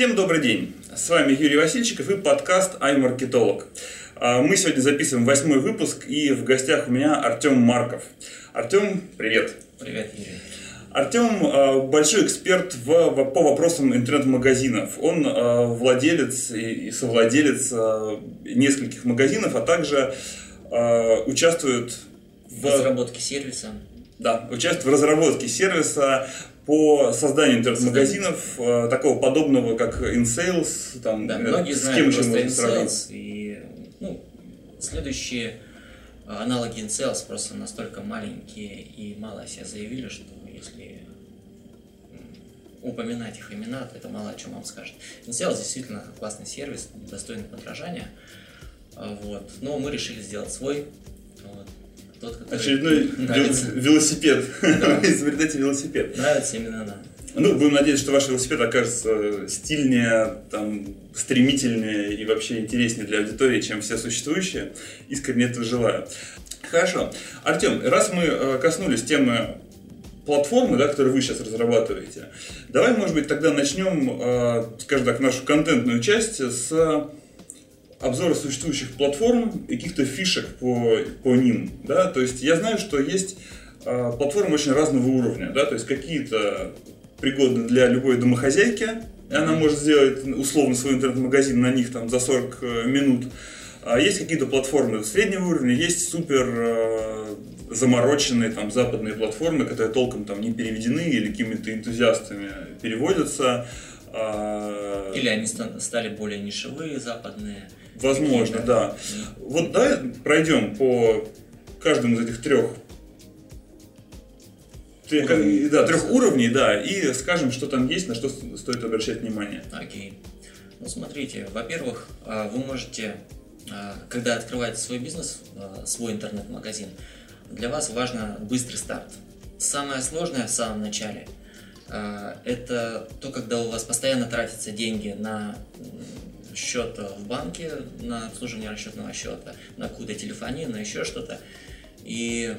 Всем добрый день! С вами Юрий Васильчиков и подкаст «Ай-маркетолог». А, мы сегодня записываем восьмой выпуск, и в гостях у меня Артем Марков. Артем, привет! Привет, Юрий! Артем а, большой эксперт в, по вопросам интернет-магазинов. Он а, владелец и совладелец нескольких магазинов, а также участвует в разработке сервиса. Да, участвует в разработке сервиса по созданию интернет-магазинов, э, такого подобного, как InSales, там, да, многие с кем еще можно сравнить? И, ну, следующие э, аналоги InSales просто настолько маленькие и мало о себе заявили, что если упоминать их имена, то это мало о чем вам скажет. InSales действительно классный сервис, достойный подражания. Вот. Но мы решили сделать свой. Вот. Тот, Очередной нравится. велосипед. Да. Изобретайте велосипед. Нравится именно она. Ну, будем надеяться, что ваш велосипед окажется стильнее, там, стремительнее и вообще интереснее для аудитории, чем все существующие. Искренне этого желаю. Хорошо. Артем, раз мы э, коснулись темы платформы, да, которую вы сейчас разрабатываете, давай, может быть, тогда начнем, э, скажем так, нашу контентную часть с обзора существующих платформ и каких-то фишек по, по ним. Да? То есть я знаю, что есть э, платформы очень разного уровня. Да? То есть какие-то пригодны для любой домохозяйки, и она может сделать условно свой интернет-магазин на них там, за 40 э, минут. А есть какие-то платформы среднего уровня, есть супер э, замороченные там западные платформы, которые толком там не переведены или какими-то энтузиастами переводятся. Или они стали более нишевые, западные. Возможно, да. Вот давай пройдем по каждому из этих трех уровней. Да, трех уровней, да, и скажем, что там есть, на что стоит обращать внимание. Окей. Ну, смотрите, во-первых, а, вы можете, а, когда открываете свой бизнес, а, свой интернет-магазин, для вас важно быстрый старт. Самое сложное в самом начале – это то, когда у вас постоянно тратятся деньги на счет в банке, на обслуживание расчетного счета, на какую-то телефонию, на еще что-то. И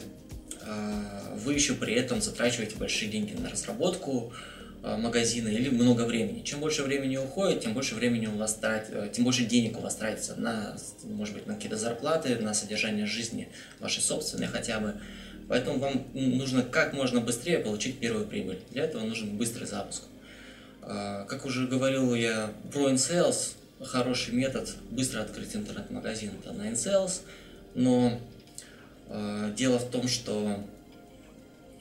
э, вы еще при этом затрачиваете большие деньги на разработку э, магазина или много времени. Чем больше времени уходит, тем больше времени у вас трат, э, тем больше денег у вас тратится на, может быть, на какие-то зарплаты, на содержание жизни вашей собственной хотя бы. Поэтому вам нужно как можно быстрее получить первую прибыль. Для этого нужен быстрый запуск. Как уже говорил я про InSales, хороший метод быстро открыть интернет-магазин это на InSales, но э, дело в том, что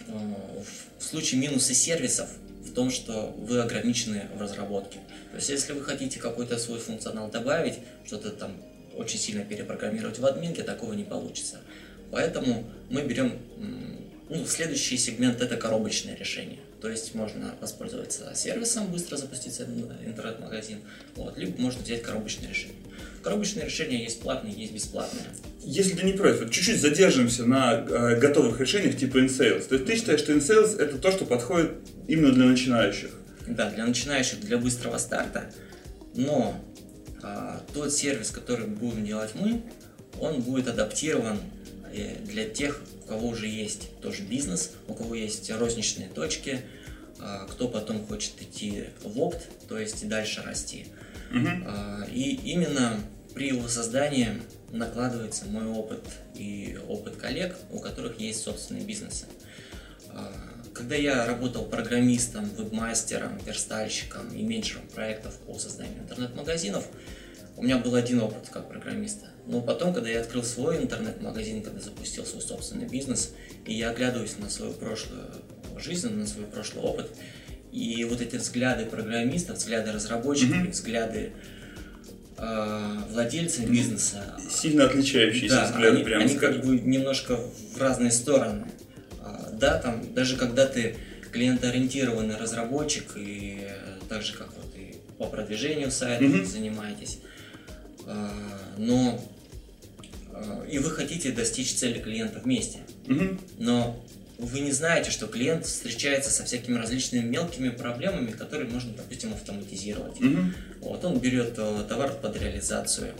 э, в случае минуса сервисов в том, что вы ограничены в разработке. То есть, если вы хотите какой-то свой функционал добавить, что-то там очень сильно перепрограммировать в админке, такого не получится. Поэтому мы берем, ну, следующий сегмент это коробочное решение. То есть можно воспользоваться сервисом, быстро запустить интернет-магазин, вот, либо можно взять коробочное решение. Коробочные решения есть платные, есть бесплатные. Если ты не против, чуть-чуть задержимся на э, готовых решениях типа InSales. То есть ты считаешь, что InSales это то, что подходит именно для начинающих? Да, для начинающих, для быстрого старта. Но э, тот сервис, который будем делать мы, он будет адаптирован для тех кого уже есть тоже бизнес, у кого есть розничные точки, а, кто потом хочет идти в опт, то есть и дальше расти. Угу. И именно при его создании накладывается мой опыт и опыт коллег, у которых есть собственные бизнесы. А, когда я работал программистом, вебмастером, верстальщиком и менеджером проектов по созданию интернет-магазинов, у меня был один опыт как программиста. Но потом, когда я открыл свой интернет-магазин, когда запустил свой собственный бизнес, и я оглядываюсь на свою прошлую жизнь, на свой прошлый опыт, и вот эти взгляды программистов, взгляды разработчиков, mm-hmm. взгляды э, владельцев бизнеса. Сильно отличающиеся да, взгляды, они, прямо они как бы немножко в разные стороны. А, да, там, даже когда ты клиентоориентированный разработчик, и так же, как вот и по продвижению сайта mm-hmm. занимаетесь, но а, и вы хотите достичь цели клиента вместе. Угу. Но вы не знаете, что клиент встречается со всякими различными мелкими проблемами, которые можно, допустим, автоматизировать. Угу. Вот он берет э, товар под реализацию.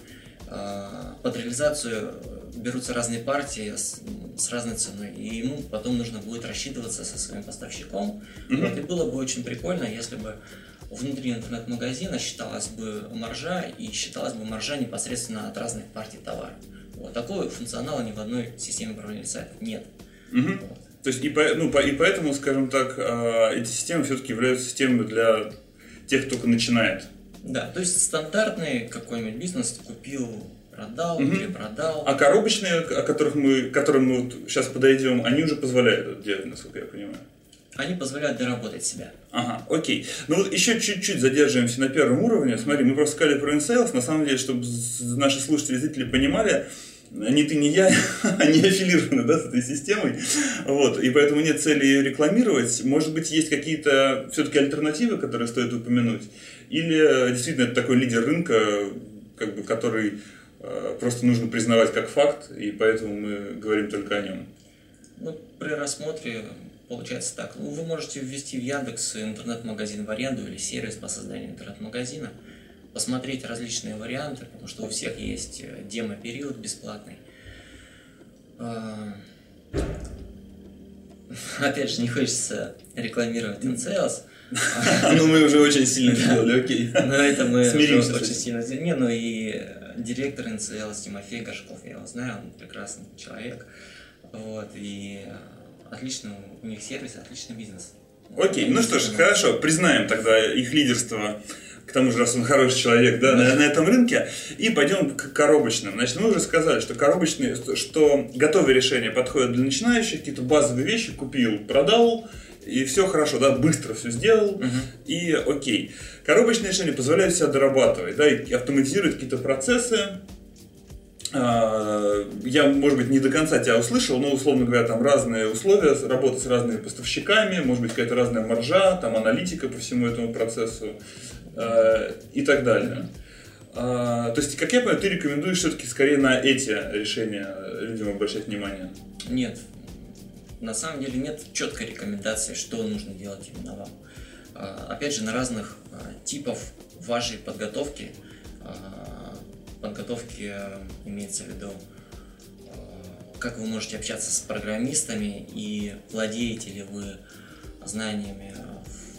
А, под реализацию берутся разные партии с, с разной ценой, и ему потом нужно будет рассчитываться со своим поставщиком. Угу. Вот, и было бы очень прикольно, если бы внутри интернет-магазина считалась бы маржа и считалась бы маржа непосредственно от разных партий товара. Вот. Такого функционала ни в одной системе управления сайтов нет. Угу. Вот. То есть и, по, ну, по, и поэтому, скажем так, э, эти системы все-таки являются системами для тех, кто только начинает. Да, то есть стандартный какой-нибудь бизнес купил, продал, угу. перепродал. А коробочные, о которых мы, к которым мы вот сейчас подойдем, они уже позволяют это делать, насколько я понимаю. Они позволяют доработать себя. Ага, окей. Ну вот еще чуть-чуть задерживаемся на первом уровне. Смотри, мы просто сказали про InSales. На самом деле, чтобы наши слушатели и зрители понимали, ни ты, ни я, они аффилированы да, с этой системой, вот, и поэтому нет цели ее рекламировать. Может быть, есть какие-то все-таки альтернативы, которые стоит упомянуть, или действительно это такой лидер рынка, как бы, который э, просто нужно признавать как факт, и поэтому мы говорим только о нем. Ну, при рассмотре получается так. Ну, вы можете ввести в Яндекс интернет-магазин в аренду или сервис по созданию интернет-магазина – посмотреть различные варианты, потому что у всех есть э, демо-период бесплатный. А, опять же, не хочется рекламировать InSales. Ну, мы уже очень сильно сделали, окей. Но это мы очень сильно сделали. Не, ну и директор InSales Тимофей Горшков, я его знаю, он прекрасный человек. Вот, и отлично, у них сервис, отличный бизнес. Окей, ну что ж, хорошо, признаем тогда их лидерство к тому же, раз он хороший человек, да, на, на этом рынке. И пойдем к коробочным. Значит, мы уже сказали, что коробочные, что готовые решения подходят для начинающих, какие-то базовые вещи купил, продал, и все хорошо, да, быстро все сделал, угу. и окей. Коробочные решения позволяют себя дорабатывать, да, и автоматизировать какие-то процессы. А, я, может быть, не до конца тебя услышал, но, условно говоря, там разные условия работы с разными поставщиками, может быть, какая-то разная маржа, там аналитика по всему этому процессу. Э, и так далее. А, то есть, как я понимаю, ты рекомендуешь все-таки скорее на эти решения людям обращать внимание? Нет. На самом деле нет четкой рекомендации, что нужно делать именно вам. А, опять же, на разных а, типов вашей подготовки, подготовки имеется в виду, как вы можете общаться с программистами и владеете ли вы знаниями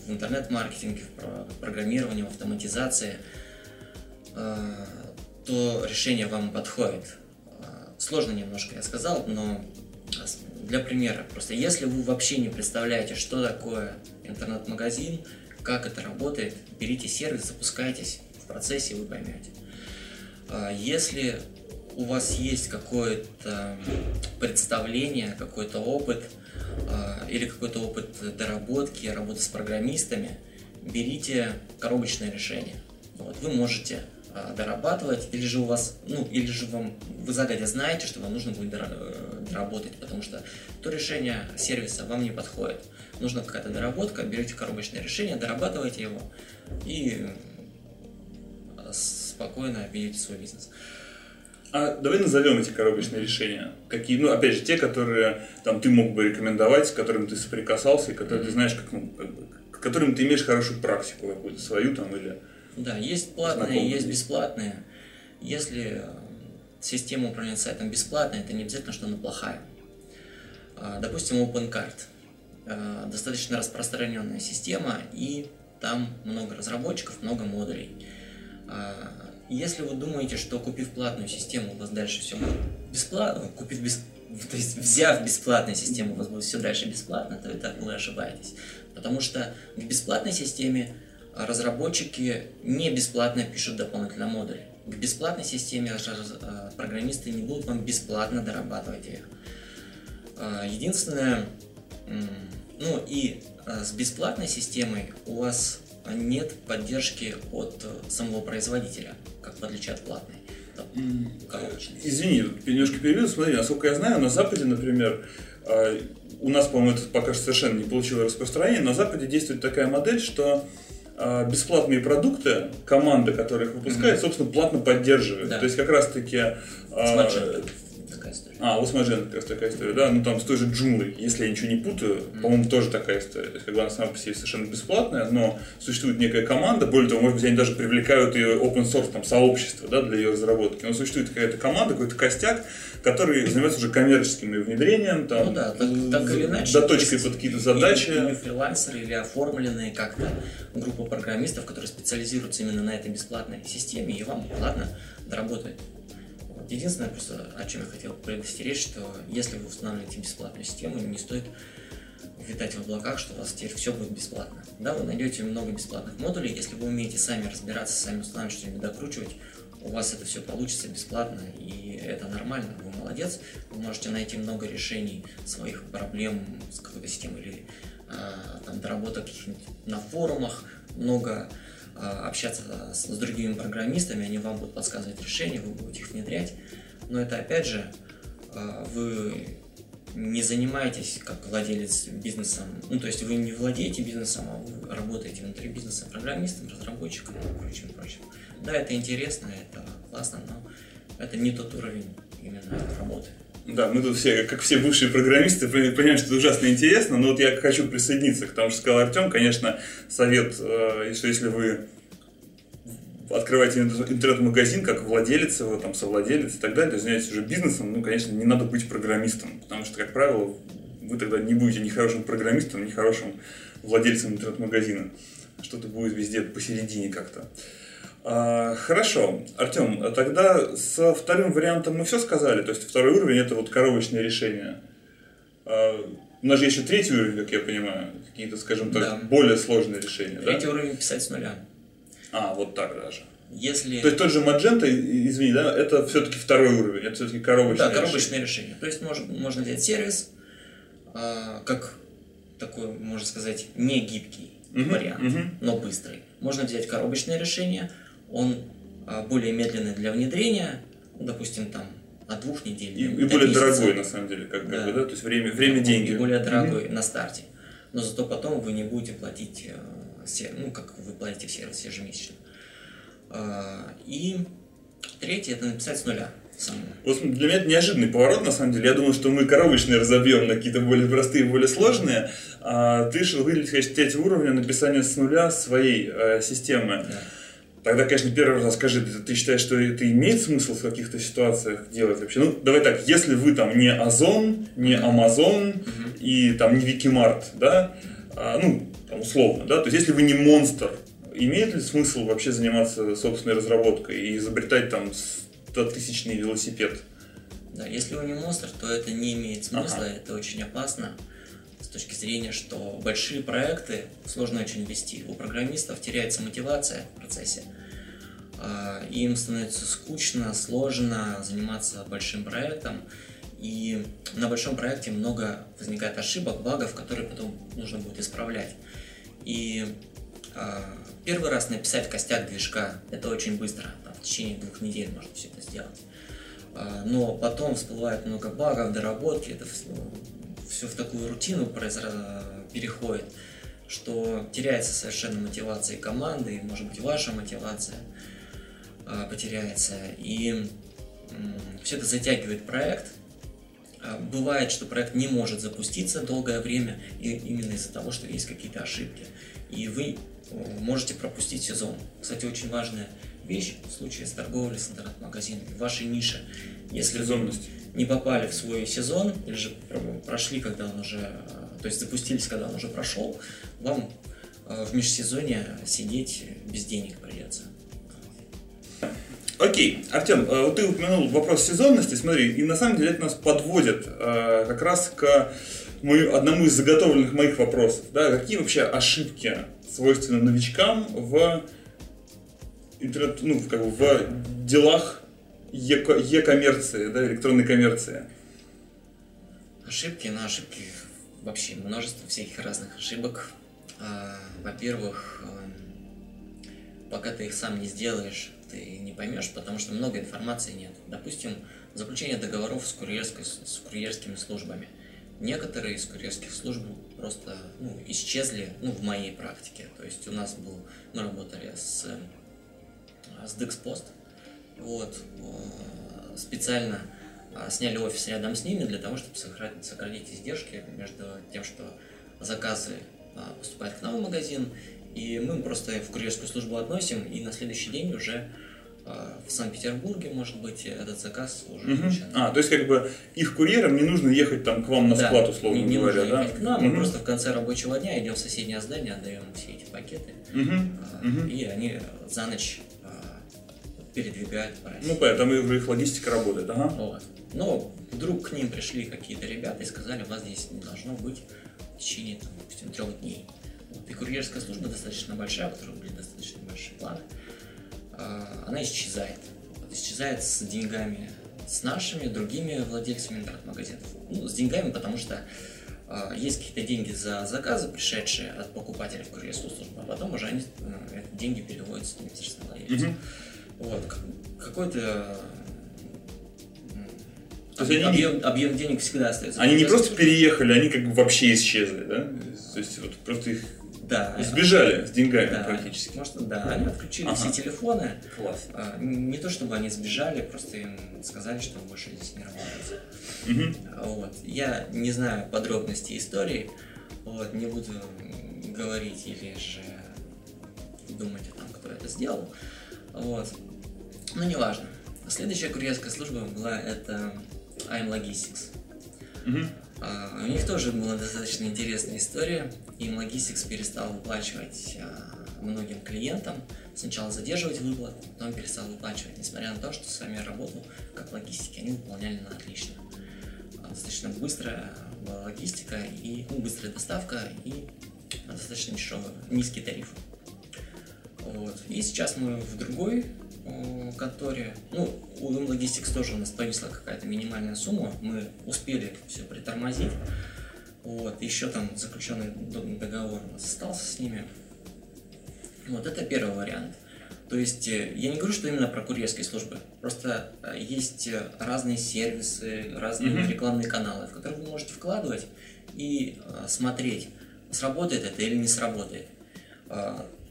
в интернет-маркетинге, в программировании, в автоматизации, э, то решение вам подходит. Э, сложно немножко, я сказал, но для примера, просто если вы вообще не представляете, что такое интернет-магазин, как это работает, берите сервис, запускайтесь, в процессе вы поймете. Э, если у вас есть какое-то представление, какой-то опыт – а, или какой-то опыт доработки, работы с программистами, берите коробочное решение. Вот, вы можете а, дорабатывать, или же у вас, ну, или же вам, вы загодя знаете, что вам нужно будет э, доработать, потому что то решение сервиса вам не подходит. Нужна какая-то доработка, берете коробочное решение, дорабатывайте его и спокойно ведете свой бизнес. А давай назовем эти коробочные решения. Какие, ну, опять же, те, которые там ты мог бы рекомендовать, с которыми ты соприкасался, и которые ты знаешь, как, ну, как бы, к которым ты имеешь хорошую практику какую-то свою там или. Да, есть платные, есть бесплатные. Если э, система управления сайтом бесплатная, это не обязательно, что она плохая. А, допустим, OpenCard. Э, достаточно распространенная система, и там много разработчиков, много модулей если вы думаете, что купив платную систему, у вас дальше все бесплатно, купив без... то есть взяв бесплатную систему, у вас будет все дальше бесплатно, то это вы ошибаетесь. Потому что в бесплатной системе разработчики не бесплатно пишут дополнительные модули. В бесплатной системе э, программисты не будут вам бесплатно дорабатывать их. Э, единственное, ну и э, с бесплатной системой у вас нет поддержки от самого производителя как в отличие от платной. Там, Извини, немножко переведу. Смотри, насколько я знаю, на Западе, например, а, у нас, по-моему, это пока что совершенно не получило распространения, на Западе действует такая модель, что а, бесплатные продукты, команда, которая их выпускает, mm-hmm. собственно, платно поддерживает. Да. То есть как раз-таки... А, история. А, у Смажен как раз такая история, да, ну там с той же джунглой, если я ничего не путаю, mm-hmm. по-моему, тоже такая история. То есть, как бы она сама по себе совершенно бесплатная, но существует некая команда, более того, может быть, они даже привлекают ее open source там, сообщество, да, для ее разработки. Но существует какая-то команда, какой-то костяк, который занимается уже коммерческим внедрением, там, ну, да, так, так или иначе, доточкой под какие-то задачи. Или, или фрилансеры, или оформленные как-то группа программистов, которые специализируются именно на этой бесплатной системе, и вам, ладно, доработать Единственное, просто о чем я хотел предостеречь, что если вы устанавливаете бесплатную систему, не стоит витать в облаках, что у вас теперь все будет бесплатно. Да, вы найдете много бесплатных модулей, если вы умеете сами разбираться, сами устанавливать, что-нибудь докручивать, у вас это все получится бесплатно, и это нормально, вы молодец, вы можете найти много решений своих проблем с какой-то системой или а, там доработок на форумах, много общаться с, с другими программистами, они вам будут подсказывать решения, вы будете их внедрять. Но это опять же, а, вы не занимаетесь как владелец бизнесом, ну то есть вы не владеете бизнесом, а вы работаете внутри бизнеса программистом, разработчиком и прочим, прочим. Да, это интересно, это классно, но это не тот уровень именно работы. Да, мы тут все, как все бывшие программисты, понимаем, что это ужасно интересно, но вот я хочу присоединиться к тому, что сказал Артем. Конечно, совет, э, что если вы открываете интернет-магазин как владелец его, там, совладелец и так далее, занимаетесь уже бизнесом, ну, конечно, не надо быть программистом, потому что, как правило, вы тогда не будете ни хорошим программистом, ни хорошим владельцем интернет-магазина. Что-то будет везде посередине как-то. А, хорошо, Артем, тогда со вторым вариантом мы все сказали, то есть второй уровень это вот коробочное решение. А, у нас же еще третий уровень, как я понимаю, какие-то, скажем так, да. более сложные решения. Третий да? уровень писать с нуля. А, вот так даже. Если... То есть тот же Magento, извини, да, это все-таки второй уровень, это все-таки коробочное решение. Да, коробочное решение. решение. То есть можно, можно взять сервис, а, как такой, можно сказать, не гибкий uh-huh, вариант, uh-huh. но быстрый. Можно взять коробочное решение, он а, более медленный для внедрения, допустим, там от двух недель. И, и более месяцев. дорогой, на самом деле, как, да. бы, да? То есть время, время да, деньги. И более дорогой mm-hmm. на старте. Но зато потом вы не будете платить, э, ну, как вы платите в сервис ежемесячно. А, и третье это написать с нуля. Вот для меня это неожиданный поворот, на самом деле. Я думал, что мы коробочные разобьем на какие-то более простые, более сложные. А ты решил выделить, конечно, третий уровень написания с нуля своей э, системы. Да. Тогда, конечно, первый раз скажи, ты считаешь, что это имеет смысл в каких-то ситуациях делать вообще? Ну, давай так, если вы там не Озон, не Amazon uh-huh. и там не Викимарт, да, а, ну, там, условно, да, то есть если вы не монстр, имеет ли смысл вообще заниматься собственной разработкой и изобретать там 100-тысячный велосипед? Да, если вы не монстр, то это не имеет смысла, ага. это очень опасно точки зрения, что большие проекты сложно очень вести. У программистов теряется мотивация в процессе. А, им становится скучно, сложно заниматься большим проектом. И на большом проекте много возникает ошибок, багов, которые потом нужно будет исправлять. И э, первый раз написать костяк движка это очень быстро, там, в течение двух недель можно все это сделать. Э, но потом всплывает много багов, доработки, это все в такую рутину переходит, что теряется совершенно мотивация команды, и, может быть, ваша мотивация а, потеряется. И все это затягивает проект. А, бывает, что проект не может запуститься долгое время и именно из-за того, что есть какие-то ошибки. И вы можете пропустить сезон. Кстати, очень важная вещь в случае с торговлей с интернет-магазинами, в вашей нише. Если Сезонность не попали в свой сезон, или же прошли, когда он уже, то есть запустились, когда он уже прошел, вам э, в межсезонье сидеть без денег придется. Окей, Артем, э, вот ты упомянул вопрос сезонности, смотри, и на самом деле это нас подводит э, как раз к мою, одному из заготовленных моих вопросов. Да, какие вообще ошибки свойственны новичкам в интернет, ну, как бы в делах e-коммерции, да, электронной коммерции? Ошибки, на ошибки вообще множество всяких разных ошибок. А, во-первых, эм, пока ты их сам не сделаешь, ты не поймешь, потому что много информации нет. Допустим, заключение договоров с, курьерской, с курьерскими службами. Некоторые из курьерских служб просто ну, исчезли ну, в моей практике. То есть у нас был, мы работали с, с Dexpost, вот, э, специально а, сняли офис рядом с ними для того, чтобы сократить, сократить издержки между тем, что заказы а, поступают к нам в магазин, и мы просто в курьерскую службу относим, и на следующий день уже в Санкт-Петербурге, может быть, этот заказ уже получен. А, то есть как бы их курьерам не нужно ехать там к вам на Да, склад, условно не, не говоря, нужно да? ехать к нам, мы Мгм. просто в конце рабочего дня идем в соседнее здание, отдаем все эти пакеты, Мгм. а, Мгм. и они за ночь передвигают России. Ну, поэтому уже их логистика работает, ага. Вот. Но вдруг к ним пришли какие-то ребята и сказали, вас здесь не должно быть в течение, там, допустим, трех дней. Вот. И курьерская служба достаточно большая, у которой были достаточно большие планы, а, она исчезает. Вот исчезает с деньгами, с нашими, другими владельцами интернет-магазинов. Ну, с деньгами, потому что а, есть какие-то деньги за заказы, пришедшие от покупателей в курьерскую службу, а потом уже они, э, эти деньги переводятся непосредственно владельцу. Мгм. Вот, какой-то м, То есть они объем, объем денег всегда остается. Они не просто переехали, они как бы вообще исчезли, да? То есть вот просто их да, сбежали с деньгами да, практически. Может, да, они отключили Ага. все телефоны. Класс. А, Не то чтобы они сбежали, просто им сказали, что больше здесь не работают. Мгм. Вот. Я не знаю подробностей истории, вот, не буду говорить или же думать о том, кто это сделал. Вот. Но неважно. Следующая курьерская служба была это I'm Logistics. Мгм. А, у них тоже была достаточно интересная история. Им Logistics перестал выплачивать а, многим клиентам. Сначала задерживать выплат, потом перестал выплачивать, несмотря на то, что сами работу как логистики они выполняли на отлично. А, Достаточно быстрая была логистика и ну, быстрая доставка и достаточно дешевый, низкий тариф. Вот. И сейчас мы в другой конторе. Ну, у M Logistics тоже у нас повисла какая-то минимальная сумма. Мы успели все притормозить. Вот. Еще там заключенный договор у нас остался с ними. Вот это первый вариант. То есть э, я не говорю, что именно про курьерские службы. Просто э, есть э, разные сервисы, разные Мгм. рекламные каналы, в которые вы можете вкладывать и смотреть, сработает это или не сработает.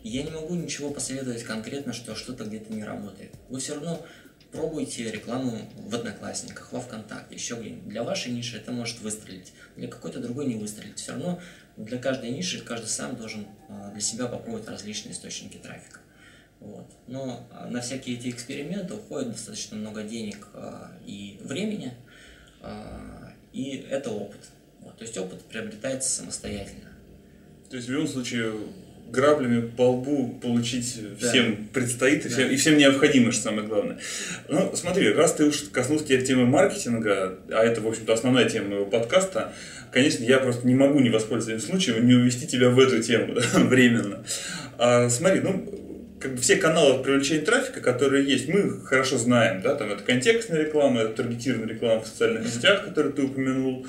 Я не могу ничего посоветовать конкретно, что что-то где-то не работает. Вы все равно пробуйте рекламу в Одноклассниках, во Вконтакте, еще где-нибудь. Для вашей ниши это может выстрелить, для какой-то другой не выстрелить. Все равно для каждой ниши каждый сам должен а, для себя попробовать различные источники трафика. Вот. Но а, на всякие эти эксперименты уходит достаточно много денег а, и времени, и это опыт. Вот. То есть опыт приобретается самостоятельно. То есть в любом случае граблями по лбу получить Да. всем предстоит, и, Да. всем, и всем необходимо, что самое главное. Ну, смотри, раз ты уж коснулся темы маркетинга, а это, в общем-то, основная тема моего подкаста, конечно, я просто не могу не воспользоваться этим случаем и не увести тебя в эту тему да, временно. А, смотри, ну, как бы все каналы привлечения трафика, которые есть, мы хорошо знаем, да, там это контекстная реклама, это таргетированная реклама в социальных сетях, которые ты упомянул,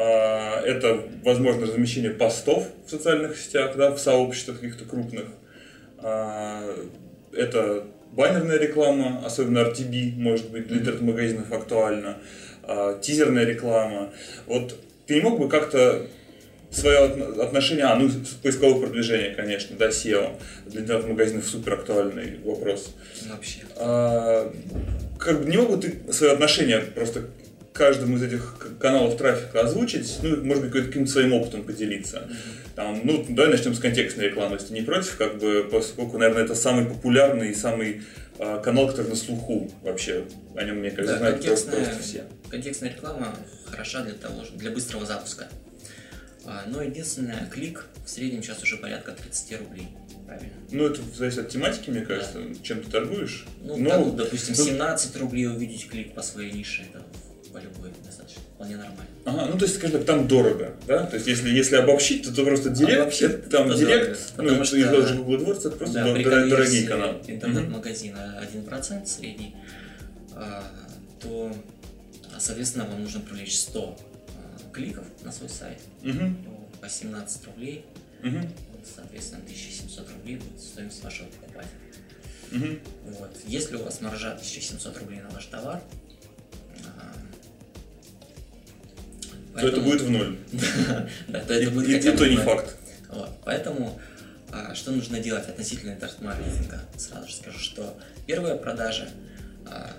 это, возможно, размещение постов в социальных сетях, да, в сообществах каких-то крупных. А, Это баннерная реклама, особенно RTB, может быть, для интернет-магазинов актуально. А, Тизерная реклама. Вот ты не мог бы как-то свое отно- отношение, а, ну, поисковое продвижение, конечно, да, SEO, для интернет-магазинов супер актуальный вопрос. Вообще. А, как бы не мог бы ты свое отношение просто каждому из этих каналов трафика озвучить, ну, может быть, каким-то своим опытом поделиться. Там, ну, давай начнем с контекстной рекламы, если не против, как бы, поскольку, наверное, это самый популярный и самый а, канал, который на слуху вообще. О нем, мне кажется, Да, знают просто, просто все. контекстная реклама хороша для того, для быстрого запуска. А, Но единственное, клик в среднем сейчас уже порядка 30 рублей. Правильно? Ну, это зависит от тематики, мне кажется, чем ты торгуешь. Ну, Но- там, допустим, ну, 17 рублей увидеть клик по своей нише, это по любой достаточно, вполне нормально. Ага, ну то есть, скажем так, там дорого, да? То есть, если, если обобщить, то, то просто директ, Обобщить, это там то директ, дорого, ну, потому что- даже Google AdWords, это просто Да, дор- дорогие каналы. Интернет-магазина 1% средний, а, то, а, соответственно, вам нужно привлечь 100 а, кликов на свой сайт Мгм. по 17 рублей, Мгм. вот, соответственно, 1700 рублей будет стоимость вашего покупателя. Мгм. Вот. Если у вас маржа 1700 рублей на ваш товар, То это поэтому- будет в ноль. Да, то это будет и- то не факт. Поэтому а, что нужно делать относительно интернет-маркетинга? Сразу же скажу, что первая продажа а,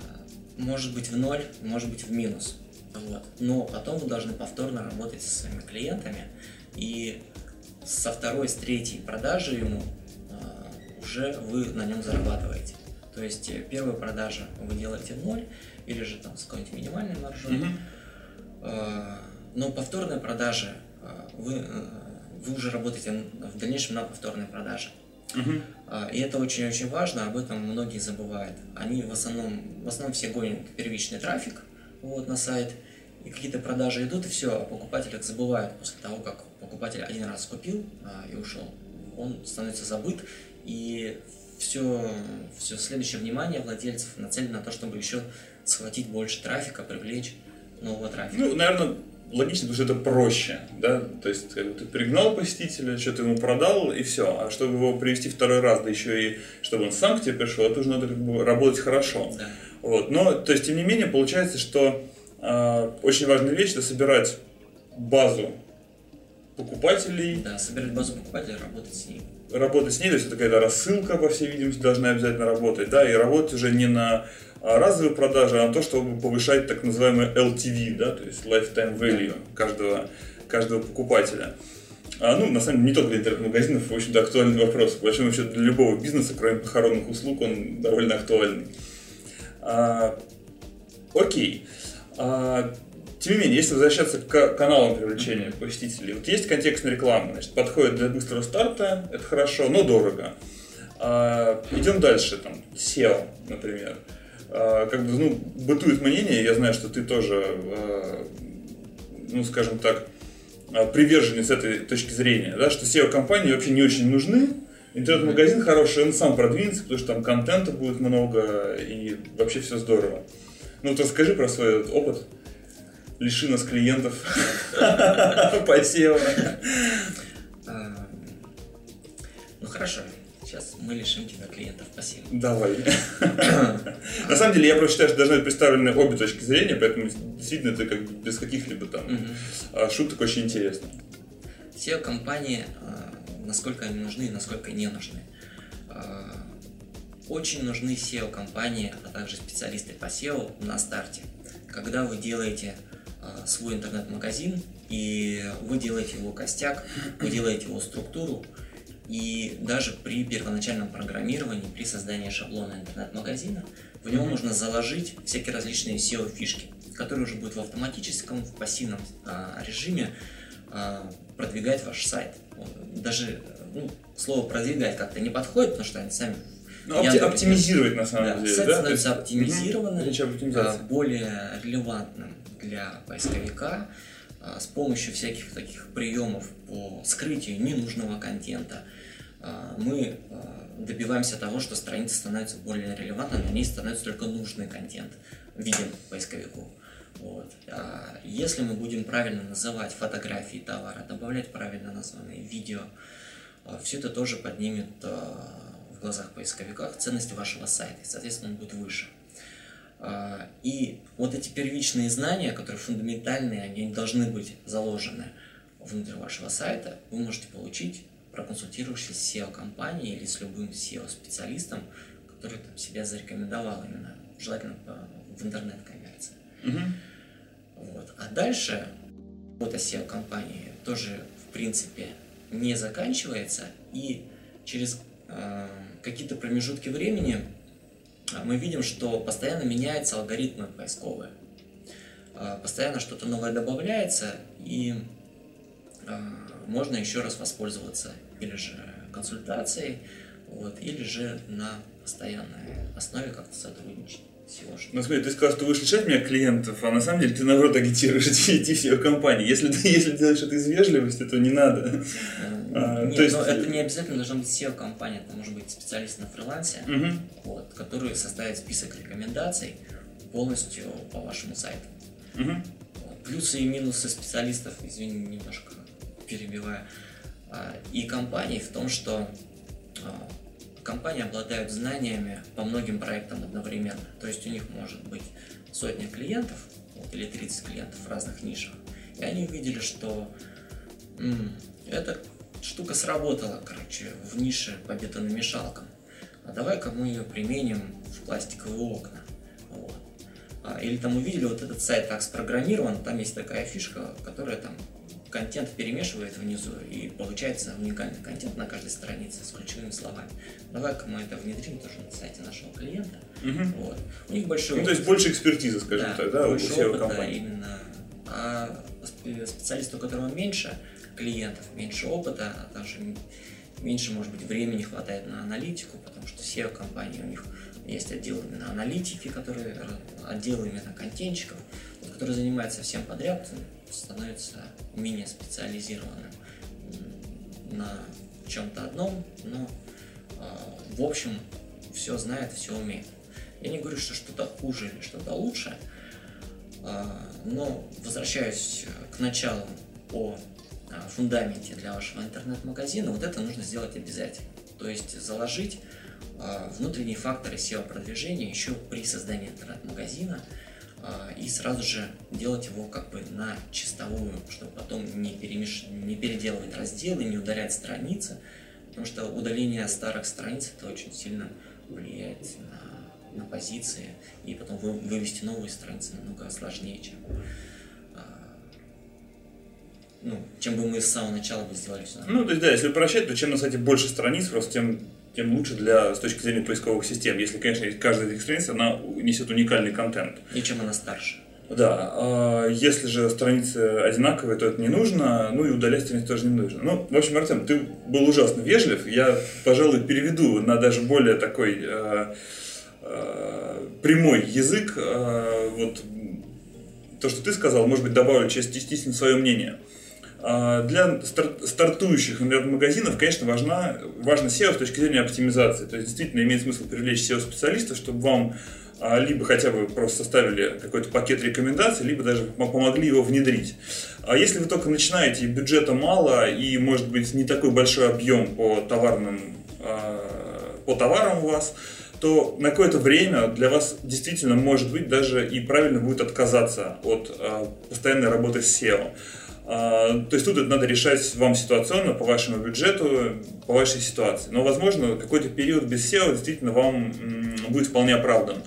может быть в ноль, может быть в минус. Вот. Но потом вы должны повторно работать со своими клиентами и со второй, с третьей продажи ему э, уже вы на нем зарабатываете. То есть э, первая продажа вы делаете в ноль или же там с какой-нибудь минимальной маржой. Mm-hmm. Э, но повторная продажа э, вы, э, вы уже работаете в дальнейшем на повторной продаже. Uh-huh. И это очень-очень важно, об этом многие забывают. Они в основном, в основном все гонят первичный трафик вот, на сайт, и какие-то продажи идут, и все, о покупателях забывают после того, как покупатель один раз купил а, и ушел. Он становится забыт, и все, все следующее внимание владельцев нацелено на то, чтобы еще схватить больше трафика, привлечь нового трафика. Ну, наверное, логично, потому что это проще, да, то есть как бы, ты пригнал посетителя, что-то ему продал и все, а чтобы его привести второй раз, да еще и чтобы он сам к тебе пришел, это уже надо как бы работать хорошо. Да. Вот, но, то есть, тем не менее, получается, что э, очень важная вещь это собирать базу покупателей. Да, собирать базу покупателей, работать с ней. Работать с ней, то есть это какая-то рассылка, по всей видимости, должна обязательно работать, да, и работать уже не на а разовые продажи, а на то, чтобы повышать так называемый LTV, да, то есть lifetime value каждого, каждого покупателя. А, ну, на самом деле, не только для интернет-магазинов, в общем-то, актуальный вопрос. По большому счету, для любого бизнеса, кроме похоронных услуг, он довольно актуальный. А, окей. А, тем не менее, если возвращаться к каналам привлечения посетителей, вот есть контекстная реклама, значит, подходит для быстрого старта, это хорошо, но дорого. А, идем дальше, там, SEO, например. А, как бы, ну, бытует мнение, я знаю, что ты тоже, а, ну, скажем так, а, приверженец этой точки зрения, да, что SEO-компании вообще не очень нужны, интернет-магазин хороший, он сам продвинется, потому что там контента будет много и вообще все здорово. Ну, вот расскажи про свой опыт. Лиши нас клиентов по SEO. Ну, хорошо. Сейчас мы лишим тебя клиентов. Спасибо. Давай. На самом деле, я просто считаю, что должны быть представлены обе точки зрения, поэтому действительно это как без каких-либо там а, шуток очень интересно. SEO-компании, а, насколько они нужны и насколько не нужны. А, очень нужны SEO-компании, а также специалисты по SEO на старте. Когда вы делаете свой интернет-магазин, и вы делаете его костяк, вы делаете его структуру, и даже при первоначальном программировании, при создании шаблона интернет-магазина, в него можно заложить всякие различные SEO-фишки, которые уже будут в автоматическом, в пассивном а, режиме а, продвигать ваш сайт. Даже ну, слово продвигать как-то не подходит, потому что они сами ну, опти- оптимизировать на самом да, деле. Сайт да? становится есть... оптимизированным, угу. более релевантным для поисковика а, с помощью всяких таких приемов по скрытию ненужного контента, а, мы а, добиваемся того, что страница становится более релевантной, на ней становится только нужный контент, виден поисковику. Вот. А если мы будем правильно называть фотографии товара, добавлять правильно названные видео, все это тоже поднимет в глазах поисковика ценность вашего сайта, соответственно, он будет выше. И вот эти первичные знания, которые фундаментальные, они должны быть заложены внутрь вашего сайта, вы можете получить проконсультировавшись с SEO-компанией или с любым SEO-специалистом, который там, себя зарекомендовал именно, желательно в интернет-коммерции. Угу. Вот. А дальше работа SEO-компании тоже, в принципе, не заканчивается, и через э, какие-то промежутки времени мы видим, что постоянно меняются алгоритмы поисковые. Э, постоянно что-то новое добавляется, и э, можно еще раз воспользоваться или же консультацией, вот, или же на постоянной основе как-то сотрудничать. Ну смотри, ты сказал, что будешь лишать меня клиентов, а на самом деле ты наоборот агитируешь идти в SEO-компании. Если ты если делаешь это из вежливости, то не надо. А, Нет, есть... но это не обязательно должна быть SEO-компания, это может быть специалист на фрилансе, угу. вот, который составит список рекомендаций полностью по вашему сайту. Угу. Плюсы и минусы специалистов, извини, немножко перебиваю. А, и компании в том, что а, компании обладают знаниями по многим проектам одновременно. То есть у них может быть сотня клиентов вот, или 30 клиентов в разных нишах. И они увидели, что м, эта штука сработала, короче, в нише по бетономешалкам. А давай-ка мы ее применим в пластиковые окна. Вот. А, или там увидели вот этот сайт так спрограммирован, там есть такая фишка, которая там контент перемешивает внизу, и получается уникальный контент на каждой странице с ключевыми словами. Давай-ка мы это внедрим тоже на сайте нашего клиента. Угу. Вот. У них большой Ну, то есть больше экспертизы, скажем да, так, да, у больше SEO опыта компании. именно. А спе- специалисту, у которого меньше клиентов, меньше опыта, а также меньше, может быть, времени хватает на аналитику, потому что SEO компании у них есть отдел именно аналитики, которые отдел именно контентчиков, тот, который занимается всем подряд, становится менее специализированным на чем-то одном, но а, в общем все знает, все умеет. Я не говорю, что что-то хуже или что-то лучше, а, но возвращаюсь э, к началу о а, фундаменте для вашего интернет-магазина, вот это нужно сделать обязательно. То есть заложить внутренние факторы SEO-продвижения еще при создании интернет-магазина и сразу же делать его как бы на чистовую, чтобы потом не, перемеш... не переделывать разделы, не удалять страницы, потому что удаление старых страниц это очень сильно влияет на, на позиции, и потом вы, вывести новые страницы намного сложнее, чем а, ну, чем бы мы с самого начала бы сделали все Ну, то есть, да, если упрощать, то чем на сайте больше страниц, просто тем, тем лучше для, с точки зрения поисковых систем. Если, конечно, каждая из этих страниц, она несет уникальный контент. и чем она старше. Да, а если же страницы одинаковые, то это не нужно, ну и удалять страницы тоже не нужно. Ну, в общем, Артем, ты был ужасно вежлив, я, пожалуй, переведу на даже более такой э, э, прямой язык, э, вот то, что ты сказал, может быть, добавлю частично свое мнение. А, Для стар- стартующих интернет-магазинов, конечно, важна, важно SEO с точки зрения оптимизации. То есть, действительно, имеет смысл привлечь SEO-специалистов, чтобы вам а, либо хотя бы просто составили какой-то пакет рекомендаций, либо даже пом- помогли его внедрить. А если вы только начинаете, бюджета мало, и, может быть, не такой большой объем по товарным, а, по товарам у вас, то на какое-то время для вас действительно, может быть, даже и правильно будет отказаться от а, постоянной работы с SEO. А, То есть тут это надо решать вам ситуационно, по вашему бюджету, по вашей ситуации. Но, возможно, какой-то период без SEO действительно вам будет вполне оправдан.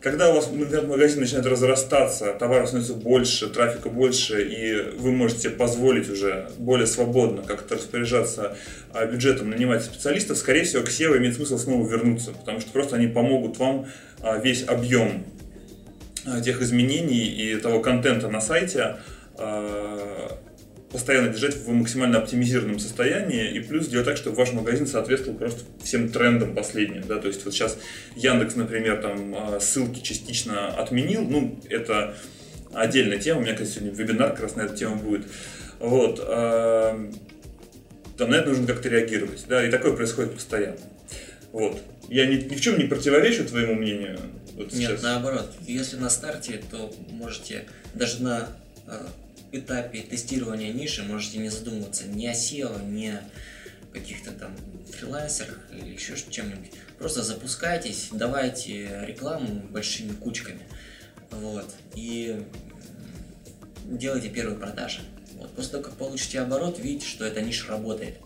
Когда у вас интернет-магазин начинает разрастаться, товаров становится больше, трафика больше, и вы можете позволить уже более свободно как-то распоряжаться а, бюджетом, нанимать специалистов, скорее всего, к SEO имеет смысл снова вернуться, потому что просто они помогут вам а, весь объем тех изменений и того контента на сайте постоянно держать в максимально оптимизированном состоянии и плюс делать так, чтобы ваш магазин соответствовал просто всем трендам последним, да, то есть вот сейчас Яндекс, например, там а, ссылки частично отменил, ну, это отдельная тема, у меня, кстати, сегодня вебинар как раз на эту тему будет, вот, а, там на это нужно как-то реагировать, да, и такое происходит постоянно, вот. Я ни, ни в чем не противоречу твоему мнению. Вот Нет, сейчас. наоборот, если на старте, то можете даже на э, этапе тестирования ниши можете не задумываться ни о SEO, ни о каких-то там фрилансерах или еще чем-нибудь. Просто запускайтесь, давайте рекламу большими кучками. Вот. И делайте первые продажи. Вот. После того, как получите оборот, видите, что эта ниша работает.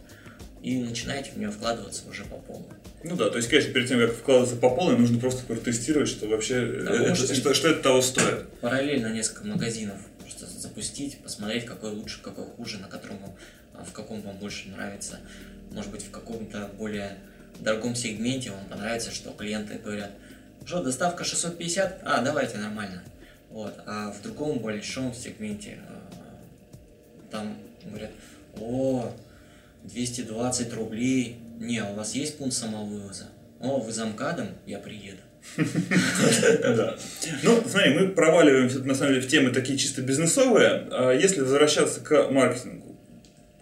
И начинаете в нее вкладываться уже по полной. Ну да, то есть, конечно, перед тем, как вкладываться по полной, нужно просто протестировать, что вообще Да, это- можете- что, что это того стоит. параллельно несколько магазинов запустить, посмотреть, какой лучше, какой хуже, на котором а, в каком вам больше нравится. Может быть, в каком-то более дорогом сегменте вам понравится, что клиенты говорят, что, доставка 650? А, давайте, нормально. Вот. А в другом более сегменте а, там говорят, о, 220 рублей, не, у вас есть пункт самовывоза? О, вы за МКАДом? Я приеду. Да. Ну, смотри, мы проваливаемся на самом деле в темы такие чисто бизнесовые. А Если возвращаться к маркетингу,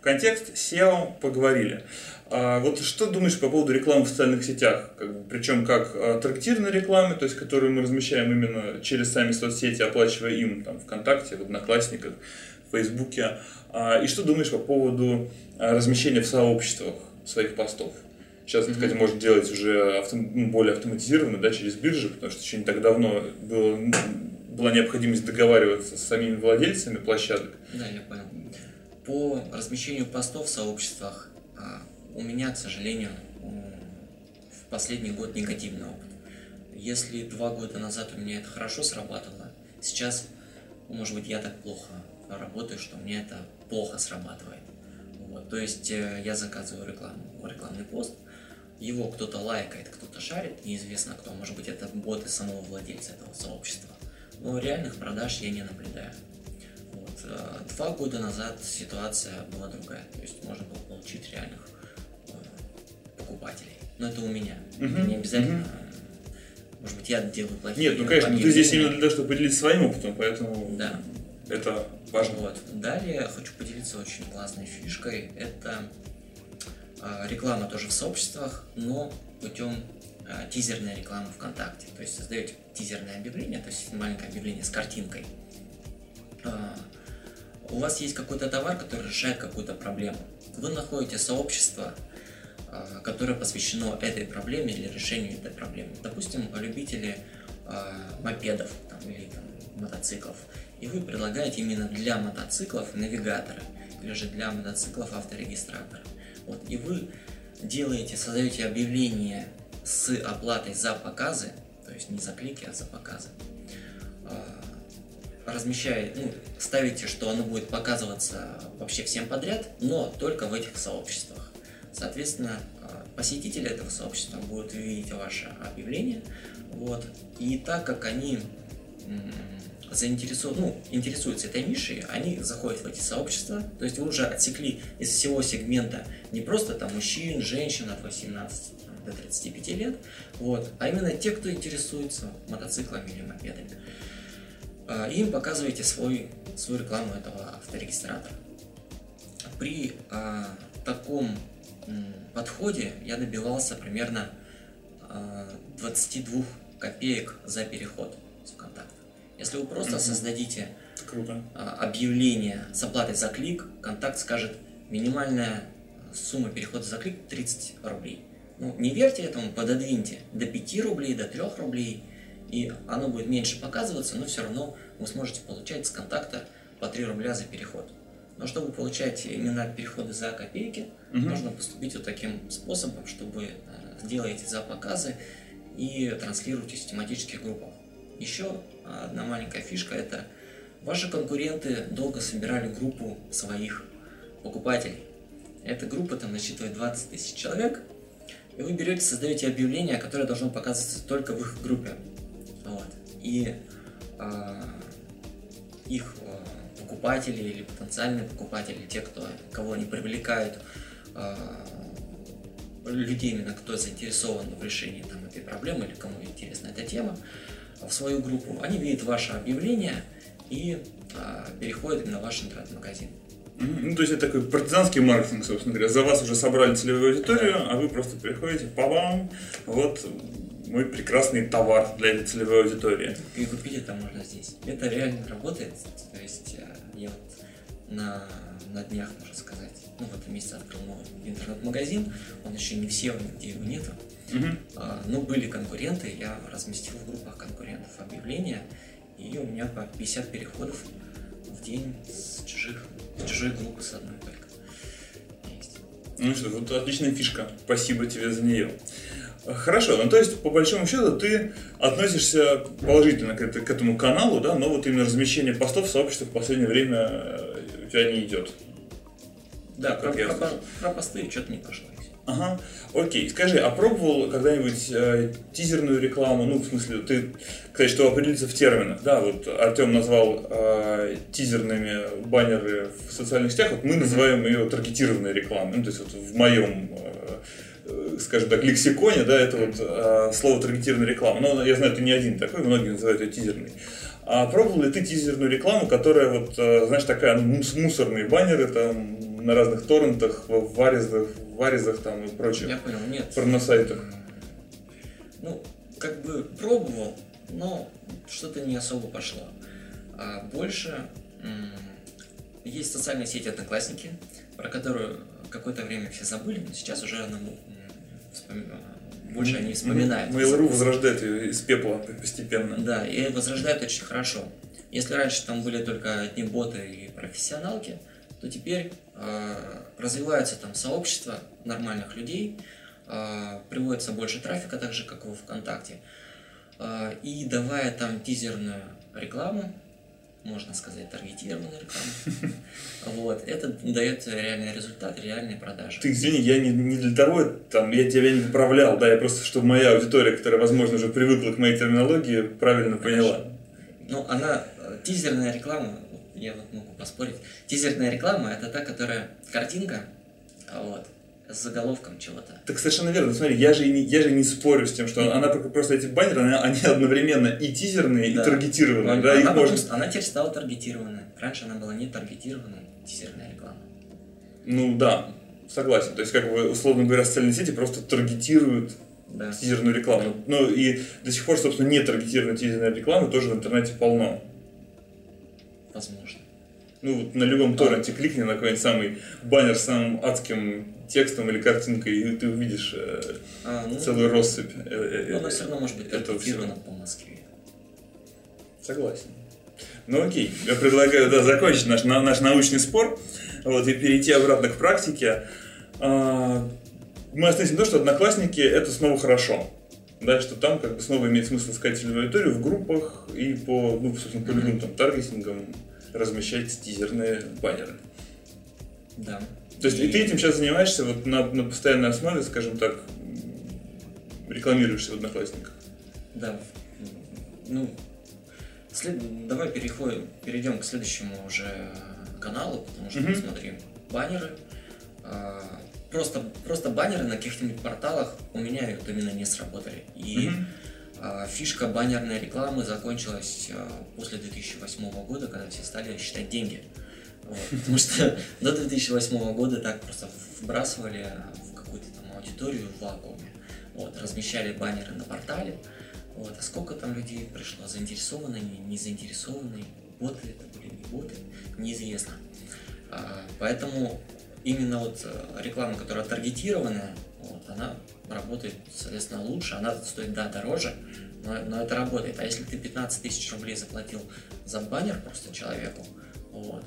контекст SEO поговорили. А вот что думаешь по поводу рекламы в социальных сетях? Причем как таргетированной рекламы, то есть которую мы размещаем именно через сами соцсети, оплачивая им там ВКонтакте, в Одноклассниках, в Фейсбуке. А, и что думаешь по поводу размещения в сообществах своих постов? Сейчас, так сказать, можно делать уже авто- более автоматизированно, да, через биржи, потому что еще не так давно было, была необходимость договариваться с самими владельцами площадок. Да, я понял. По размещению постов в сообществах а, у меня, к сожалению, в последний год негативный опыт. Если два года назад у меня это хорошо срабатывало, Сейчас, может быть, я так плохо работаю, что мне это плохо срабатывает. Вот. То есть э, я заказываю рекламу, рекламный пост, его кто-то лайкает, кто-то шарит, неизвестно кто, может быть это боты самого владельца этого сообщества. Но реальных продаж я не наблюдаю. Вот. Э, два года назад ситуация была другая, то есть можно было получить реальных э, покупателей. Но это у меня. Мгм, Не обязательно. мгм. Может быть, я делаю плохие Нет, ну конечно, ты здесь именно для того, чтобы поделиться своим опытом, поэтому Да. это важно. Вот. Далее хочу поделиться очень классной фишкой. Это реклама тоже в сообществах, но путем а, тизерной рекламы ВКонтакте. То есть создаете тизерное объявление, то есть маленькое объявление с картинкой. А, У вас есть какой-то товар, который решает какую-то проблему. Вы находите сообщество, а, которое посвящено этой проблеме или решению этой проблемы. Допустим, любители а, мопедов там, или там, мотоциклов. И вы предлагаете именно для мотоциклов навигаторы или же для мотоциклов авторегистраторы. Вот. И вы делаете, создаете объявление с оплатой за показы, то есть не за клики, а за показы. А, Размещаете, ну, ставите, что оно будет показываться вообще всем подряд, но только в этих сообществах. Соответственно, а, посетители этого сообщества будут видеть ваше объявление, вот, и так как они м, заинтересованы, ну, интересуются этой нишей, они заходят в эти сообщества, то есть вы уже отсекли из всего сегмента не просто там мужчин, женщин от 18 там, до 35 лет, вот, а именно те, кто интересуется мотоциклами или мопедами. А, им показываете свой, свою рекламу этого авторегистратора. При а, таком подходе я добивался примерно а, 22 копеек за переход с ВКонтакта. Если вы просто Мгм. создадите Круто. а, объявление с оплатой за клик, контакт скажет минимальная сумма перехода за клик 30 рублей. Ну, не верьте этому, пододвиньте до 5 рублей, до 3 рублей, и оно будет меньше показываться, но все равно вы сможете получать с контакта по 3 рубля за переход. Но чтобы получать именно переходы за копейки, Мгм. нужно поступить вот таким способом, чтобы э, сделаете за показы и транслируете в тематических группах. Еще одна маленькая фишка – это ваши конкуренты долго собирали группу своих покупателей. Эта группа там насчитывает 20 тысяч человек, и вы берете, создаете объявление, которое должно показываться только в их группе. Вот. И а, их а, покупатели или потенциальные покупатели, те, кто, кого они привлекают, а, людей именно, кто заинтересован в решении там, этой проблемы или кому интересна эта тема, в свою группу, они видят ваше объявление и а, переходят в ваш интернет-магазин. Ну, то есть это такой партизанский маркетинг, собственно говоря. За вас уже собрали целевую аудиторию, а вы просто приходите, по вам, вот мой прекрасный товар для этой целевой аудитории. И купить это можно здесь. Это реально работает. То есть э, я вот на, на днях, можно сказать, ну в этом месяце открыл новый интернет-магазин. Он еще не все, нигде его нету. Мгм. А, Но были конкуренты, я разместил в группах конкурентов объявления, и у меня по 50 переходов в день с чужих, с чужой группы с одной только. Есть. Ну что, вот отличная фишка. Спасибо тебе за нее. Хорошо, ну то есть, по большому счету, ты относишься положительно к, к этому каналу, да, но вот именно размещение постов в сообществах в последнее время э, у тебя не идет. Да, Как про, я про- про посты что-то не пошло. Ага, окей. Скажи, а пробовал когда-нибудь э, тизерную рекламу? Ну, в смысле, ты, кстати, что определиться в терминах, да, вот Артем назвал э, тизерными баннеры в социальных сетях, вот мы называем ее таргетированной рекламой. Ну, то есть вот в моем, э, э, скажем так, лексиконе, да, это вот э, слово таргетированная реклама. Но я знаю, ты не один такой, многие называют ее тизерной. А пробовал ли ты тизерную рекламу, которая вот, э, знаешь, такая, ну, мус- мусорные баннеры там на разных торрентах, в варизах, в варизах там и прочее, Я понял, нет. порносайтах? Ну, как бы пробовал, но что-то не особо пошло. А больше есть социальная сеть Одноклассники, про которую какое-то время все забыли, но сейчас уже она, больше они вспоминают. Mail.ru возрождает ее из пепла постепенно. Да, и возрождают очень хорошо. Если раньше там были только одни боты и профессионалки, то теперь э, развиваются там сообщества нормальных людей, э, приводится больше трафика, так же как во ВКонтакте. Э, и давая там тизерную рекламу, можно сказать, таргетированную рекламу. Вот, это дает реальный результат, реальные продажи. Ты извини, я не, не для того, там, я тебя не поправлял, да, я просто, чтобы моя аудитория, которая, возможно, уже привыкла к моей терминологии, правильно поняла. Ну, она, тизерная реклама, я вот могу поспорить, тизерная реклама это та, которая картинка, а вот, с заголовком чего-то. Так совершенно верно. Смотри, я же, не, я же не спорю с тем, что mm-hmm. она просто эти баннеры, они, они одновременно и тизерные, да. и таргетированные. Но, да, она, их можно... она теперь стала таргетированной. Раньше она была не таргетированной, тизерная реклама. Ну да, согласен. То есть, как бы, условно говоря, социальные сети просто таргетируют да. тизерную рекламу. Ну и до сих пор, собственно, не таргетированной тизерной рекламы тоже в интернете полно. Возможно. Ну, вот на любом торренте кликни на какой-нибудь самый баннер с самым адским текстом или картинкой, и ты увидишь э, а, ну, целую россыпь. Э, э, но она все равно может быть таргетирована по Москве. Согласен. Ну окей, я предлагаю да, закончить наш, наш научный спор вот, и перейти обратно к практике. А, мы остановимся на том, что одноклассники это снова хорошо. Да, что там как бы снова имеет смысл искать аудиторию в группах и по, ну, собственно, по любым там таргетингам, размещать тизерные баннеры. Да. То есть и, и ты этим сейчас занимаешься вот на, на постоянной основе, скажем так, рекламируешься в Одноклассниках? Да. Ну, след... давай переходим, перейдем к следующему уже каналу, потому что мы смотрим баннеры. А, просто, просто баннеры на каких-нибудь порталах у меня именно не сработали. И а, фишка баннерной рекламы закончилась а, после 2008 года, когда все стали считать деньги. Вот. Потому что до 2008 года так просто вбрасывали в какую-то там аудиторию в вакууме. Вот, размещали баннеры на портале. Вот, а сколько там людей пришло, заинтересованные, не заинтересованные, боты это были, не боты, неизвестно. А, поэтому именно вот э, реклама, которая таргетированная, вот, она работает, соответственно, лучше, она стоит, да, дороже, но, но это работает. А если ты 15 тысяч рублей заплатил за баннер просто человеку, вот,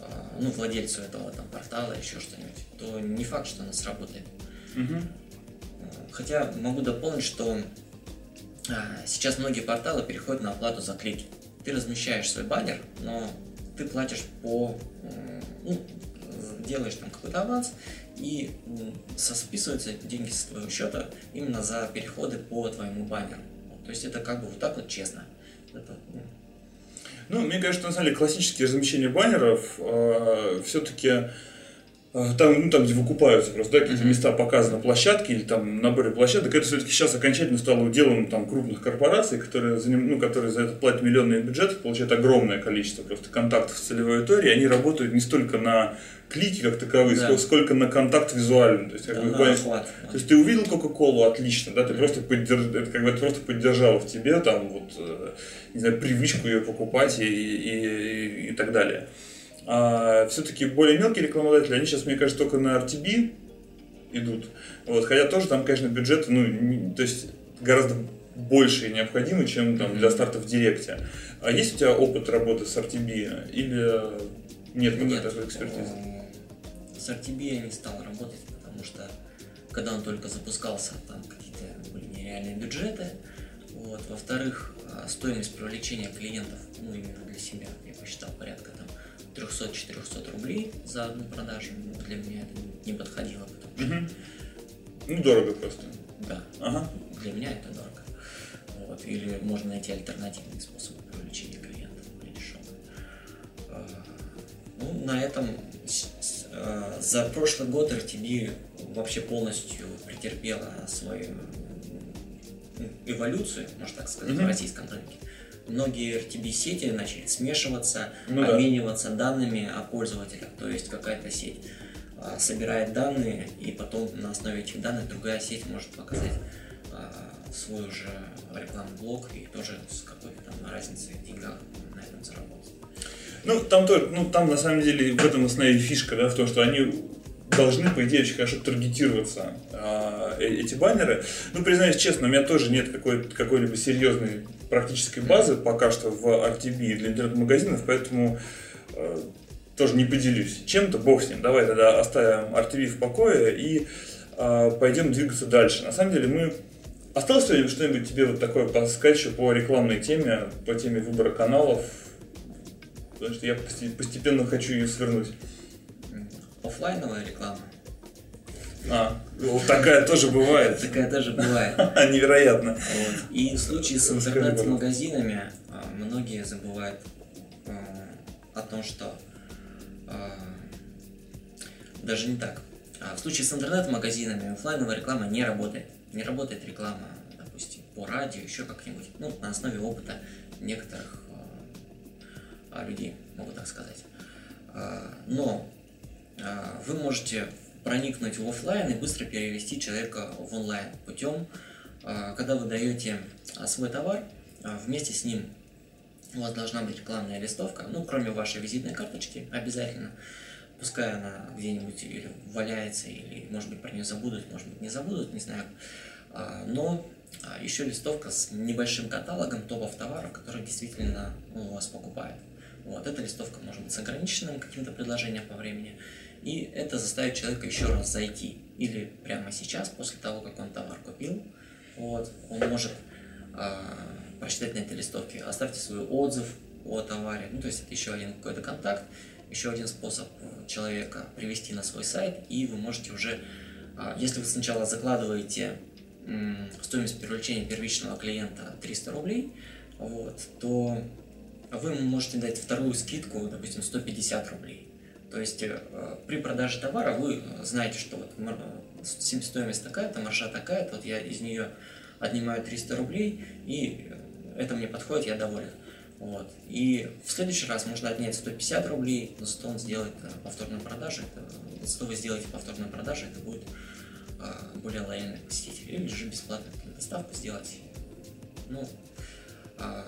а, ну, владельцу этого там портала, еще что-нибудь, то не факт, что она сработает. Угу. Хотя могу дополнить, что а, сейчас многие порталы переходят на оплату за клики. Ты размещаешь свой баннер, но ты платишь по, ну, делаешь там какой-то аванс, и списываются деньги с твоего счета именно за переходы по твоему баннеру. То есть это как бы вот так вот честно. Это, ну. мне кажется, на самом деле классические размещения баннеров э, все-таки э, там, ну, там, где выкупаются просто, да, какие-то места показаны, площадки или там наборы площадок, это все-таки сейчас окончательно стало уделом там крупных корпораций, которые за, ну, которые за это платят миллионные бюджеты, получают огромное количество просто контактов с целевой аудиторией, они работают не столько на клики как таковые, да. сколько на контакт визуальный. То есть, как да, бы, да, то есть ты увидел Кока-Колу, отлично, да, ты mm просто поддерж... это как бы это просто поддержало в тебе там вот, э, не знаю, привычку ее покупать и, и, и, и так далее. А все-таки более мелкие рекламодатели, они сейчас, мне кажется, только на RTB идут. Вот, хотя тоже там, конечно, бюджет, ну, не, то есть гораздо больше необходимы, чем там для старта в Директе. А есть у тебя опыт работы с RTB или нет какой-то экспертизы? С RTB я не стал работать, потому что когда он только запускался, там какие-то были нереальные бюджеты. Вот. Во-вторых, а, стоимость привлечения клиентов, ну именно для себя, я посчитал порядка там 300-400 рублей за одну продажу. Для меня это не подходило, потому что... Угу. Ну, дорого просто. Да. Ага. Для меня это дорого. Вот. Или можно найти альтернативные способы привлечения клиентов более дешевые. А, ну, на этом за прошлый год RTB вообще полностью претерпела свою эволюцию, можно так сказать, mm-hmm. в российском рынке. Многие RTB-сети начали смешиваться, ну, обмениваться да. данными о пользователях. То есть какая-то сеть а, собирает данные, и потом на основе этих данных другая сеть может показать а, свой уже рекламный блок и тоже с какой-то там разницей в деньгах на этом заработать. Ну, там тоже, ну, там на самом деле в этом основе фишка, да, в том, что они должны, по идее, очень хорошо таргетироваться а, э, эти баннеры. Ну, признаюсь честно, у меня тоже нет какой- какой-либо серьезной практической базы пока что в RTB для интернет-магазинов, поэтому э, тоже не поделюсь. Чем-то бог с ним. Давай тогда оставим RTV в покое и э, пойдем двигаться дальше. На самом деле мы Осталось что-нибудь, что-нибудь тебе вот такое сказать еще по рекламной теме, по теме выбора каналов? Потому что я постепенно хочу ее свернуть. Оффлайновая реклама. А, вот такая тоже бывает. Такая тоже бывает. Невероятно. Вот. И в случае с интернет-магазинами а, многие забывают а, о том, что а, даже не так. В случае с интернет-магазинами офлайновая реклама не работает. Не работает реклама, допустим, по радио, еще как-нибудь. Ну, на основе опыта некоторых людей, могу так сказать. Но вы можете проникнуть в офлайн и быстро перевести человека в онлайн путем, а, когда вы даете а, свой товар, а, вместе с ним у вас должна быть рекламная листовка, ну, кроме вашей визитной карточки, обязательно. Пускай она где-нибудь или валяется, или, может быть, про нее забудут, может быть, не забудут, не знаю. Но еще листовка с небольшим каталогом топов товаров, которые действительно у вас покупают. Вот, эта листовка может быть с ограниченным каким-то предложением по времени, и это заставит человека еще раз зайти. Или прямо сейчас, после того, как он товар купил, вот, он может э, прочитать на этой листовке, оставьте свой отзыв о товаре. Ну, то есть это еще один какой-то контакт, еще один способ человека привести на свой сайт, и вы можете уже, э, если вы сначала закладываете э, стоимость привлечения первичного клиента 300 рублей, вот, то вы можете дать вторую скидку, допустим, 150 рублей. То есть э, при продаже товара вы знаете, что вот стоимость такая-то, маржа такая-то, вот я из нее отнимаю 300 рублей, и это мне подходит, я доволен. Вот. И в следующий раз можно отнять 150 рублей, но зато он сделает э, повторную продажу. Это, зато вы сделаете повторную продажу, это будет э, более лояльный посетитель. Или же бесплатную доставку сделать. Ну, э,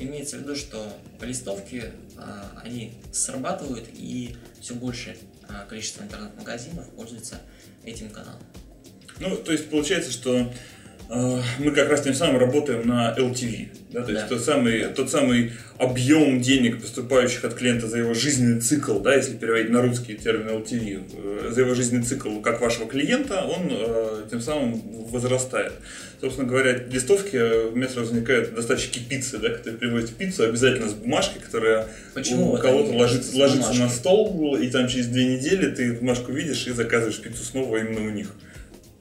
имеется в виду, что листовки, а, они срабатывают, и все больше а, количество интернет-магазинов пользуется этим каналом. Ну, то есть получается, что мы как раз тем самым работаем на LTV. Да? То да. есть тот самый, тот самый объем денег, поступающих от клиента за его жизненный цикл, да, если переводить на русский термин LTV, э, за его жизненный цикл как вашего клиента, он э, тем самым возрастает. Собственно говоря, листовки э, у меня сразу возникают доставщики пиццы, да, которые привозят пиццу обязательно с бумажкой, которая Почему у кого-то ложится, ложится на стол, и там через две недели ты бумажку видишь и заказываешь пиццу снова именно у них.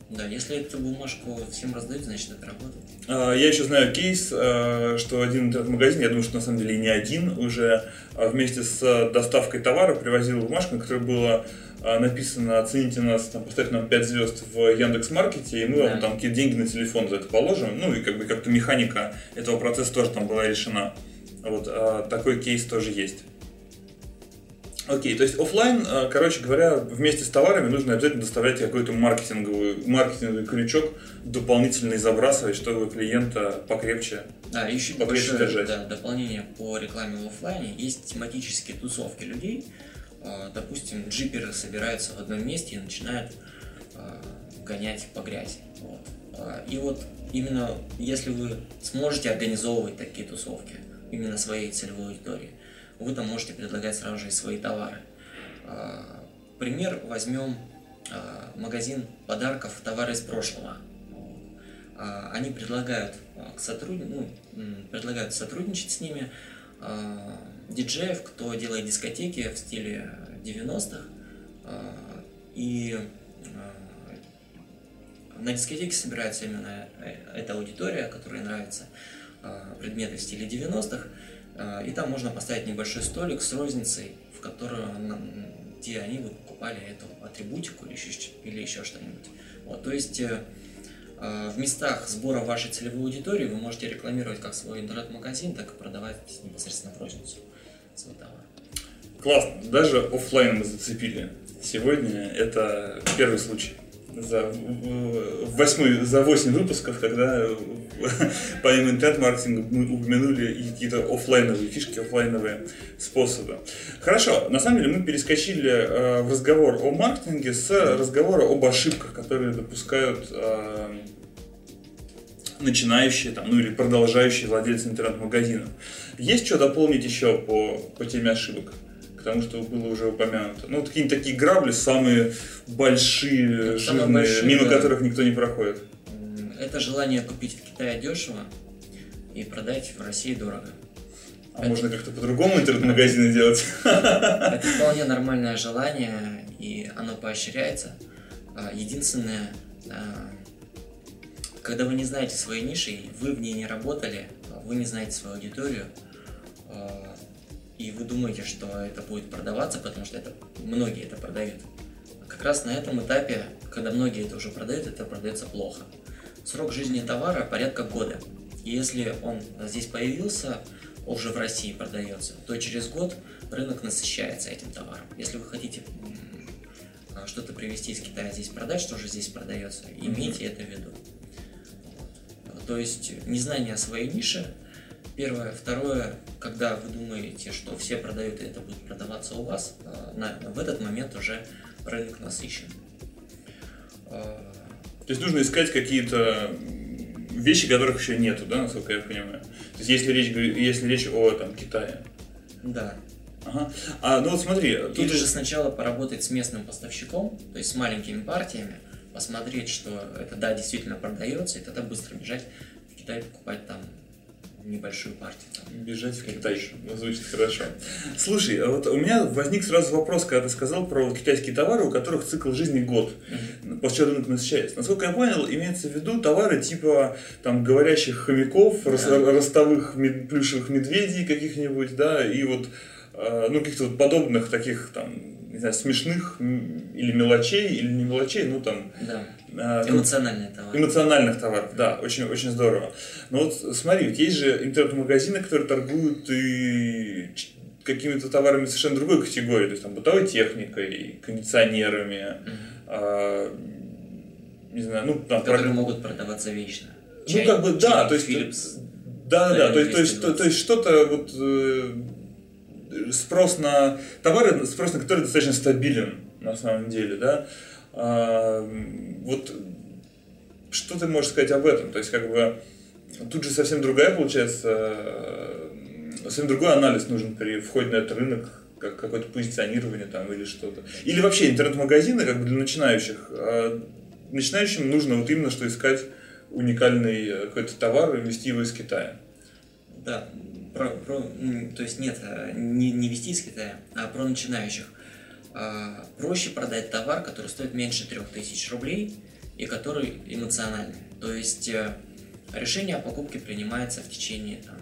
Да, если эту бумажку всем раздают, значит это работает. А, я еще знаю кейс, а, что один интернет-магазин, я думаю, что на самом деле не один, уже а, вместе с доставкой товара привозил бумажку, на которой было написано «Оцените нас, там, поставьте нам 5 звезд в Яндекс Маркете, и мы да. вам там какие-то деньги на телефон за это положим». Ну и как бы как-то механика этого процесса тоже там была решена. Вот такой кейс тоже есть. Окей, то есть офлайн, э, короче говоря, вместе с товарами нужно обязательно доставлять какой-то маркетинговый, маркетинговый крючок дополнительный забрасывать, чтобы клиента покрепче, да, еще покрепче большое, держать. Да, дополнение по рекламе в офлайне. Есть тематические тусовки людей. Э, допустим, джиперы собираются в одном месте и начинают э, гонять по грязи. Вот. И вот именно если вы сможете организовывать такие тусовки именно своей целевой аудитории, вы там можете предлагать сразу же и свои товары. А, пример возьмем а, магазин подарков товары из прошлого. А, они предлагают, к сотруд... ну, предлагают сотрудничать с ними диджеев, кто делает дискотеки в стиле 90-х. И на дискотеке собирается именно э, эта аудитория, которой нравятся предметы в стиле 90-х. А, и там можно поставить небольшой столик с розницей, в котором, где они бы покупали эту атрибутику или еще, или еще что-нибудь. Вот, то есть э, а, в местах сбора вашей целевой аудитории вы можете рекламировать как свой интернет-магазин, так и продавать непосредственно в розницу свой товар. Классно. Даже офлайн мы зацепили. Сегодня это первый случай за, восьмой, за 8 выпусков, когда помимо интернет-маркетинга мы упомянули какие-то офлайновые фишки, офлайновые способы. Хорошо, на самом деле мы перескочили э, в разговор о маркетинге с разговора об ошибках, которые допускают э, начинающие там, ну или продолжающие владельцы интернет-магазинов. Есть что дополнить еще по, по теме ошибок? К тому, что было уже упомянуто. Ну, вот какие-нибудь такие грабли, самые большие, самые жирные, большие, мимо да. которых никто не проходит. Это желание купить в Китае дешево и продать в России дорого. А это... можно как-то по-другому интернет-магазины делать? Это вполне нормальное желание, и оно поощряется. А, единственное, а, когда вы не знаете своей ниши, вы в ней не работали, вы не знаете свою аудиторию, и вы думаете, что это будет продаваться, потому что это многие это продают. Как раз на этом этапе, когда многие это уже продают, это продается плохо. Срок жизни товара порядка года. И если он здесь появился, уже в России продается, то через год рынок насыщается этим товаром. Если вы хотите что-то привезти из Китая здесь продать, что же здесь продается, имейте это в виду. То есть незнание своей ниши, первое. Второе, когда вы думаете, что все продают и это будет продаваться у вас, в этот момент уже рынок насыщен. То есть нужно искать какие-то вещи, которых еще нету, да, насколько я понимаю. То есть если речь, если речь о там, Китае. Да. Ага. А, ну вот смотри. Тут... Или же сначала поработать с местным поставщиком, то есть с маленькими партиями, посмотреть, что это да, действительно продается, и тогда быстро бежать в Китай покупать там небольшую партию. Там. Бежать в Китай. Ну, звучит хорошо. Слушай, а вот у меня возник сразу вопрос, когда ты сказал про китайские товары, у которых цикл жизни год, mm-hmm. после чего рынок насыщается. Насколько я понял, имеется в виду товары типа там говорящих хомяков, yeah. ростовых мед, плюшевых медведей каких-нибудь, да, и вот э, ну, каких-то вот подобных таких там не знаю, смешных или мелочей, или не мелочей, ну там... Да. А, Эмоциональные товары. Эмоциональных товаров, да, очень, очень здорово. Но вот смотри, ведь есть же интернет-магазины, которые торгуют и какими-то товарами совершенно другой категории, то есть там бытовой техникой, кондиционерами, mm-hmm. а, не знаю, ну там... Которые про... могут продаваться вечно. Чай, ну как бы да, то есть... Philips, да, да, то есть, то есть, то, то есть что-то вот э, спрос на товары, спрос на которые достаточно стабилен на самом деле, да. А, вот что ты можешь сказать об этом? То есть, как бы, тут же совсем другая, получается, совсем другой анализ нужен при входе на этот рынок, как какое-то позиционирование там или что-то. Или вообще интернет-магазины, как бы для начинающих. А начинающим нужно вот именно что искать уникальный э, какой-то товар и вести его из Китая. Да, про, про, то есть нет, э, не, не вести из Китая, а про начинающих. А, проще продать товар, который стоит меньше 3000 рублей и который эмоциональный. То есть э, решение о покупке принимается в течение там,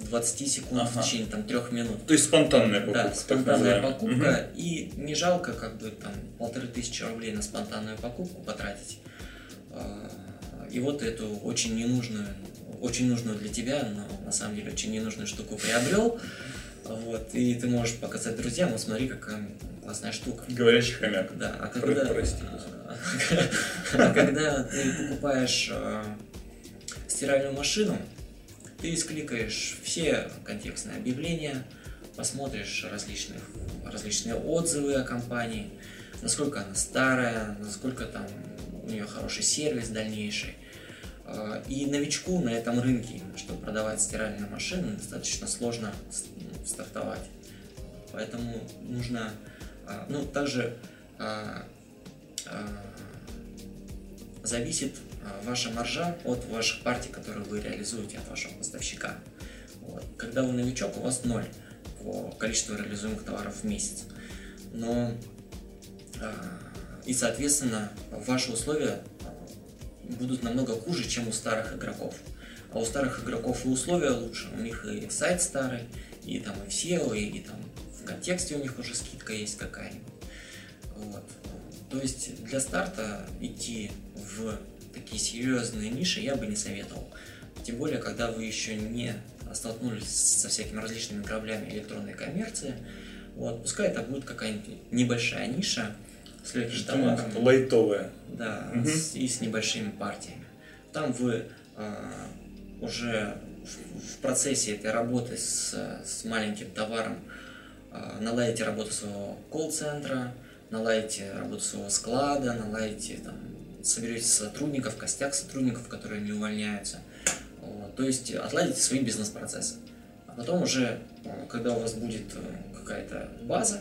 20 секунд, ага. в течение там, 3 минут. То есть спонтанная покупка. Да, спонтанная покупка. Угу. И не жалко как бы там полторы тысячи рублей на спонтанную покупку потратить. А, и вот эту очень ненужную очень нужную для тебя, но на самом деле очень ненужную штуку приобрел. Вот, и ты можешь показать друзьям, вот смотри, какая классная штука. Говорящий хомяк. Да, а когда, Прости. а когда ты покупаешь э, стиральную машину, ты скликаешь все контекстные объявления, посмотришь различных, различные отзывы о компании, насколько она старая, насколько там у нее хороший сервис дальнейший. А, и новичку на этом рынке, чтобы продавать стиральные машины, достаточно сложно стартовать. Поэтому нужно, а, ну, также а, зависит ваша маржа от ваших партий, которые вы реализуете от вашего поставщика. Вот. Когда вы новичок, у вас ноль по количеству реализуемых товаров в месяц. Но и, соответственно, ваши условия будут намного хуже, чем у старых игроков. А у старых игроков и условия лучше. У них и сайт старый, и там и SEO, и, и там в контексте у них уже скидка есть какая-нибудь. Вот. То есть для старта идти в такие серьезные ниши я бы не советовал. Тем более, когда вы еще не столкнулись со всякими различными граблями электронной коммерции. Вот, пускай это будет какая-нибудь небольшая ниша, с товаром. Лайтовая. Да, угу. с, и с небольшими партиями. Там вы э, уже в, в процессе этой работы с, с маленьким товаром э, наладите работу своего колл-центра, наладите работу своего склада, наладите там, соберете сотрудников, костяк сотрудников, которые не увольняются. Вот, то есть отладите свои бизнес-процессы. А потом уже, когда у вас будет какая-то база,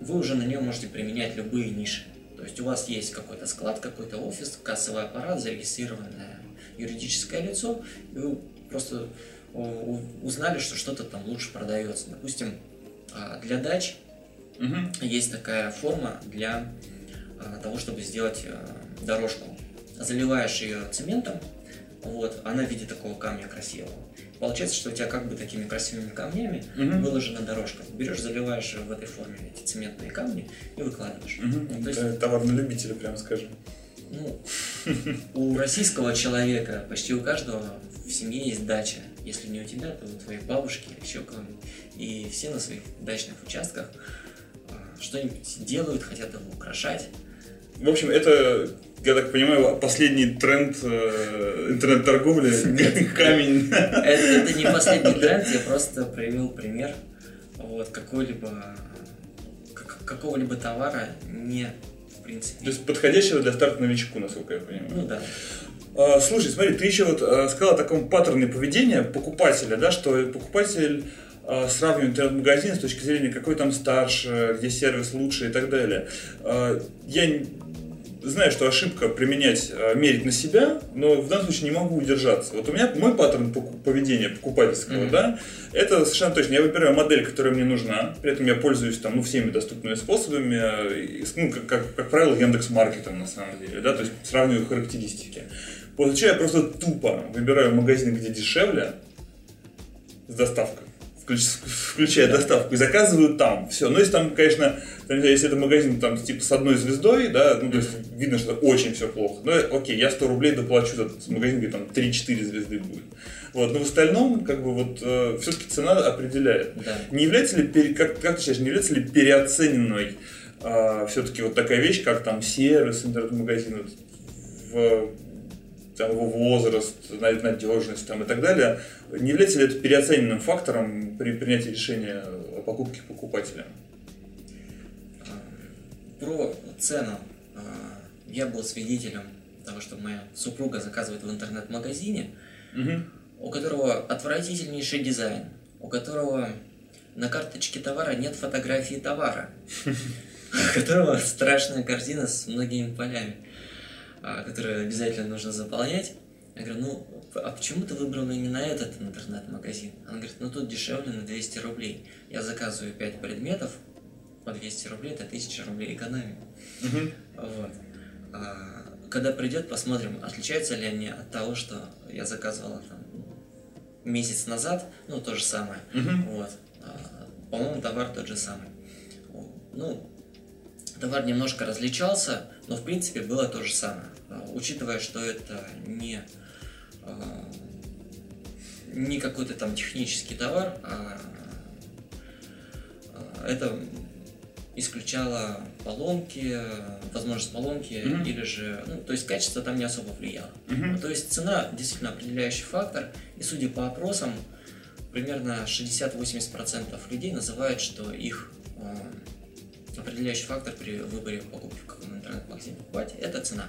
вы уже на нее можете применять любые ниши. То есть у вас есть какой-то склад, какой-то офис, кассовый аппарат, зарегистрированное юридическое лицо, и вы просто узнали, что что-то там лучше продается. Допустим, а, для дач угу. есть такая форма для того, чтобы сделать дорожку. Заливаешь ее цементом, вот, она в виде такого камня красивого. Получается, что у тебя как бы такими красивыми камнями угу. выложена дорожка. Берешь, заливаешь в этой форме эти цементные камни и выкладываешь. Угу. Ну, то есть... Товар на любителя, прямо скажем. Ну, у российского человека почти у каждого в семье есть дача. Если не у тебя, то у твоей бабушки или еще кого-нибудь. И все на своих дачных участках а, что-нибудь делают, хотят его украшать. В общем, это, я так понимаю, последний тренд э, интернет-торговли. Камень. Это, не последний тренд, я просто проявил пример вот, какой-либо какого-либо товара не в принципе. То есть подходящего для старта новичку, насколько я понимаю. Ну да. А, слушай, смотри, ты еще вот а, сказал о таком паттерне поведения покупателя, да, что покупатель а, сравнивает интернет-магазин с точки зрения, какой там старше, где сервис лучше и так далее. Я знаю, что ошибка применять, мерить на себя, но в данном случае не могу удержаться. Вот у меня мой паттерн поведения покупательского, mm-hmm. да, это совершенно точно. Я выбираю модель, которая мне нужна, при этом я пользуюсь там, ну, всеми доступными способами, ну, как, как, как правило, Яндекс Маркетом на самом деле, да, то есть сравниваю характеристики. После чего я просто тупо выбираю магазин, где дешевле, с доставкой, включая доставку, и заказываю там. Все. Ну, если там, конечно, если это магазин там типа с одной звездой, да, ну, то есть видно, что очень все плохо. Ну, окей, я 100 рублей доплачу за магазин, где там 3-4 звезды будет. Вот, но в остальном, как бы вот, э, все-таки цена определяет. Да. Не является ли, как, как ты считаешь, не является ли переоцененной э, все-таки вот такая вещь, как там сервис интернет-магазина в там, его возраст, надежность там, и так далее, не является ли это переоцененным фактором при принятии решения о покупке покупателя? Про цену. А, я был свидетелем того, что моя супруга заказывает в интернет-магазине, угу. у которого отвратительнейший дизайн, у которого на карточке товара нет фотографии товара, у которого страшная корзина с многими полями. А, которые обязательно нужно заполнять. Я говорю, ну, а почему ты выбрал именно этот интернет-магазин? Она говорит, ну тут дешевле на 200 рублей. Я заказываю 5 предметов, по 200 рублей, это 1000 рублей экономии. Угу. Вот. А, когда придет, посмотрим, отличаются ли они от того, что я заказывала там месяц назад, ну, то же самое. Угу. Вот. А, по-моему, товар тот же самый. Ну, товар немножко различался, но в принципе было то же самое. Учитывая, что это не, а, не какой-то там технический товар, а, а это исключало поломки, возможность поломки, mm-hmm. или же, ну, то есть качество там не особо влияло. Mm-hmm. То есть цена действительно определяющий фактор, и судя по опросам, примерно 60-80% людей называют, что их определяющий фактор при выборе покупки в каком интернет-магазине покупать – это цена.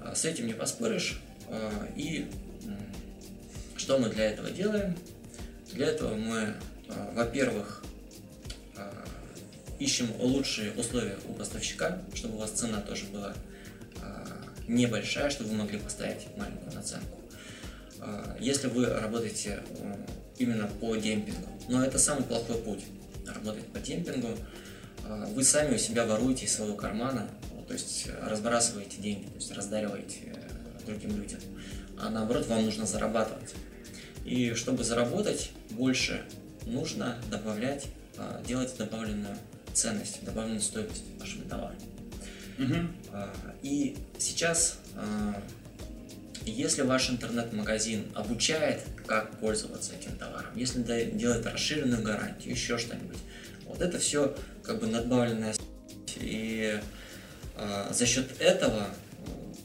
А, с этим не поспоришь. А, и что мы для этого делаем? Для этого мы, а, во-первых, ищем лучшие условия у поставщика, чтобы у вас цена тоже была небольшая, чтобы вы могли поставить маленькую наценку. Если вы работаете именно по демпингу, но это самый плохой путь работать по демпингу, вы сами у себя воруете из своего кармана то есть э, разбрасываете деньги, то есть раздариваете э, другим людям. А наоборот, вам нужно зарабатывать. И чтобы заработать больше, нужно добавлять, делать добавленную ценность, добавленную стоимость вашему товару. Угу. И сейчас, если ваш интернет-магазин обучает, как пользоваться этим товаром, если делает расширенную гарантию, еще что-нибудь, вот это все как бы надбавленная и а, за счет этого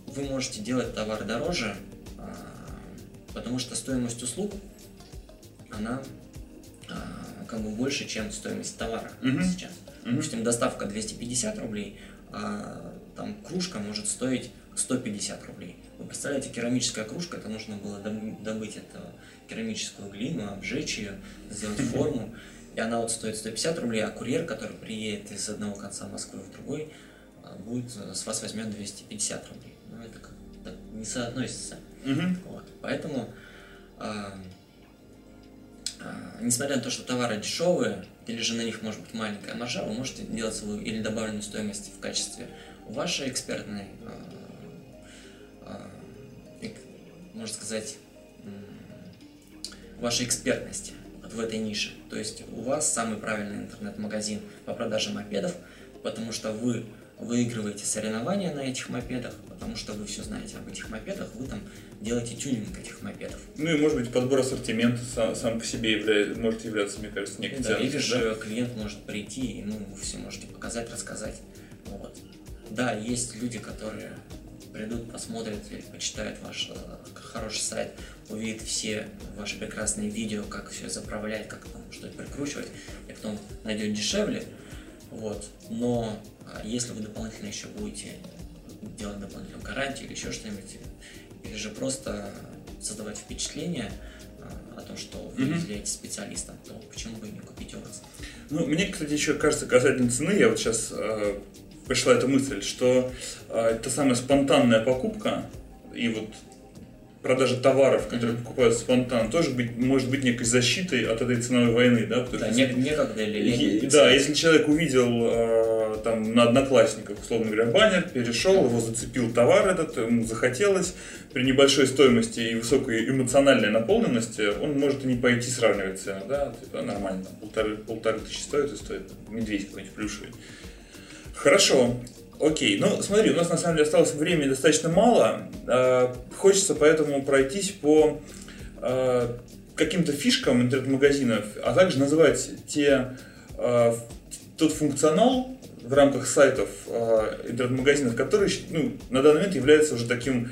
вы можете делать товар дороже, а, потому что стоимость услуг, она а, как бы больше, чем стоимость товара mm-hmm. сейчас. Mm-hmm. Допустим, доставка 250 рублей, а там кружка может стоить 150 рублей. Вы представляете, керамическая кружка, это нужно было добыть эту керамическую глину, обжечь ее, сделать форму, и она вот стоит 150 рублей, а курьер, который приедет из одного конца Москвы в другой, будет с вас возьмет 250 рублей. Ну, это как так не соотносится. Угу. Вот. Поэтому, а, а, несмотря на то, что товары дешевые, или же на них может быть маленькая маржа, вы можете делать свою или добавленную стоимость в качестве вашей экспертной, а, а, эк- можно сказать, вашей экспертности вот в этой нише. То есть у вас самый правильный интернет-магазин по продаже мопедов, потому что вы выигрываете соревнования на этих мопедах, потому что вы все знаете об этих мопедах, вы там делаете тюнинг этих мопедов. Ну и может быть подбор ассортимента сам, сам по себе является, может являться, мне кажется, некой Да, или же клиент может прийти и ну, вы все можете показать, рассказать. Вот. Да, есть люди, которые придут, посмотрят или почитают ваш э, хороший сайт, увидят все ваши прекрасные видео, как все заправлять, как там что прикручивать, и потом найдет дешевле. Вот. Но а, если вы дополнительно еще будете делать дополнительную гарантию или еще что-нибудь, или же просто создавать впечатление а, о том, что вы Мгм. являетесь специалистом, то почему бы не купить у вас? Ну, мне, кстати, еще кажется, касательно цены, я вот сейчас пришла эта мысль, что э, это самая спонтанная покупка и вот продажа товаров, которые Мгм. покупают спонтанно, тоже быть, может быть некой защитой от этой ценовой войны, да? Потому Да, что не- некогда или Е-. Да, если человек увидел э, там на одноклассниках, условно говоря, баннер, перешел, его зацепил товар этот, ему захотелось, при небольшой стоимости и высокой эмоциональной наполненности, он может и не пойти сравнивать цену, да, типа, нормально, там, полторы, полторы тысячи стоит и стоит медведь какой-нибудь плюшевый. Хорошо, окей, ну смотри, у нас на самом деле осталось времени достаточно мало, Э, хочется поэтому пройтись по э, каким-то фишкам интернет-магазинов, а также назвать те, э, тот функционал в рамках сайтов интернет-магазинов, который ну, на данный момент является уже таким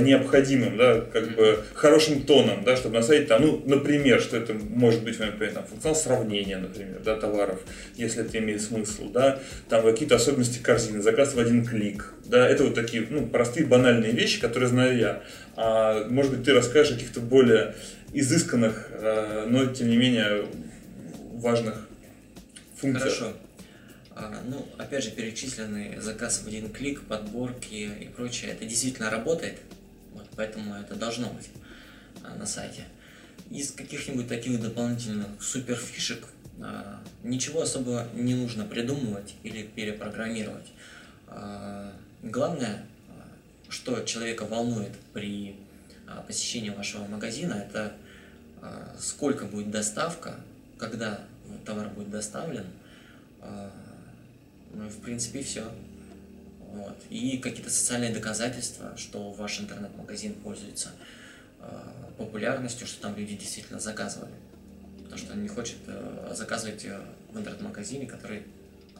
необходимым, да, как бы хорошим тоном, да, чтобы на сайте там, ну, например, что это может быть, например, там, функционал сравнения, например, да, товаров, если это имеет смысл, да, там какие-то особенности корзины, заказ в один клик, да, это вот такие, ну, простые банальные вещи, которые знаю я. А, может быть, ты расскажешь о каких-то более изысканных, э, но тем не менее важных функциях. Хорошо. А, ну, опять же, перечисленный заказ в один клик, подборки и прочее, это действительно работает, вот, поэтому это должно быть а, на сайте. Из каких-нибудь таких дополнительных супер фишек а, ничего особо не нужно придумывать или перепрограммировать. Главное, что человека волнует при посещении вашего магазина, это сколько будет доставка, когда товар будет доставлен, ну и в принципе все. Вот. И какие-то социальные доказательства, что ваш интернет-магазин пользуется а, популярностью, что там люди действительно заказывали. Потому что он не хочет э, заказывать э, в интернет-магазине, который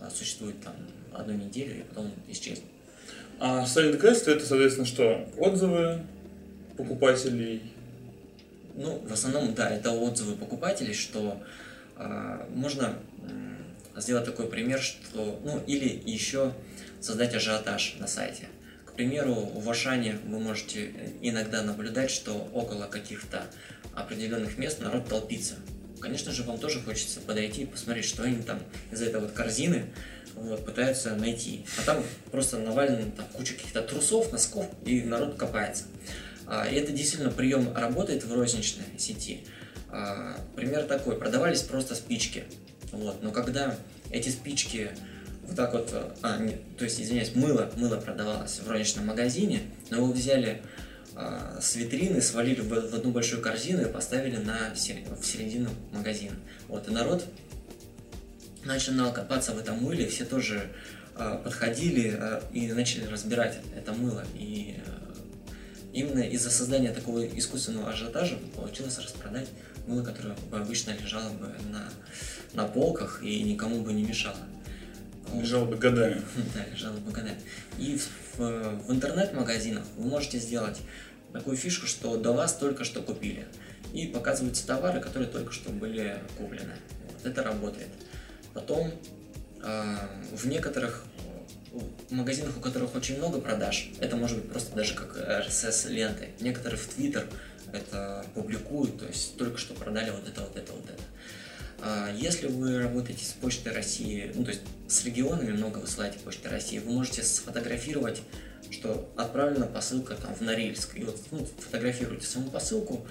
а, существует там одну неделю и потом исчезнет. А социальные доказательства это, соответственно, что? Отзывы покупателей. Ну, в основном, да, это отзывы покупателей, что а, можно сделать такой пример, что, ну, или еще создать ажиотаж на сайте. К примеру, в Ашане вы можете иногда наблюдать, что около каких-то определенных мест народ толпится. Конечно же, вам тоже хочется подойти и посмотреть, что они там из этой вот корзины вот, пытаются найти. А там просто навалено там, куча каких-то трусов, носков, и народ копается. А, И это действительно прием работает в розничной сети. А, Пример такой, продавались просто спички. Вот. Но когда эти спички вот так вот, а, нет, то есть, извиняюсь, мыло, мыло продавалось в розничном магазине, но его взяли а, с витрины, свалили в, в одну большую корзину и поставили на, в середину магазина. Вот, и народ начинал копаться в этом мыле, все тоже а, подходили а, и начали разбирать это мыло. И а, именно из-за создания такого искусственного ажиотажа получилось распродать мыло, которое бы обычно лежало бы на, на полках и никому бы не мешало. Вот. Лежал бы годами. Да, лежало бы годами. И в, в- интернет-магазинах вы можете сделать такую фишку, что до вас только что купили. И показываются товары, которые только что были куплены. Вот это работает. Потом а, в некоторых э, магазинах, у которых очень много продаж, это может быть просто даже как RSS-ленты. Некоторые в Twitter это публикуют, то есть только что продали вот это, вот это, вот это. А, если вы работаете с Почтой России, ну то есть с регионами много высылаете Почтой России, вы можете сфотографировать, что отправлена посылка там в Норильск. И вот ну, фотографируйте саму посылку,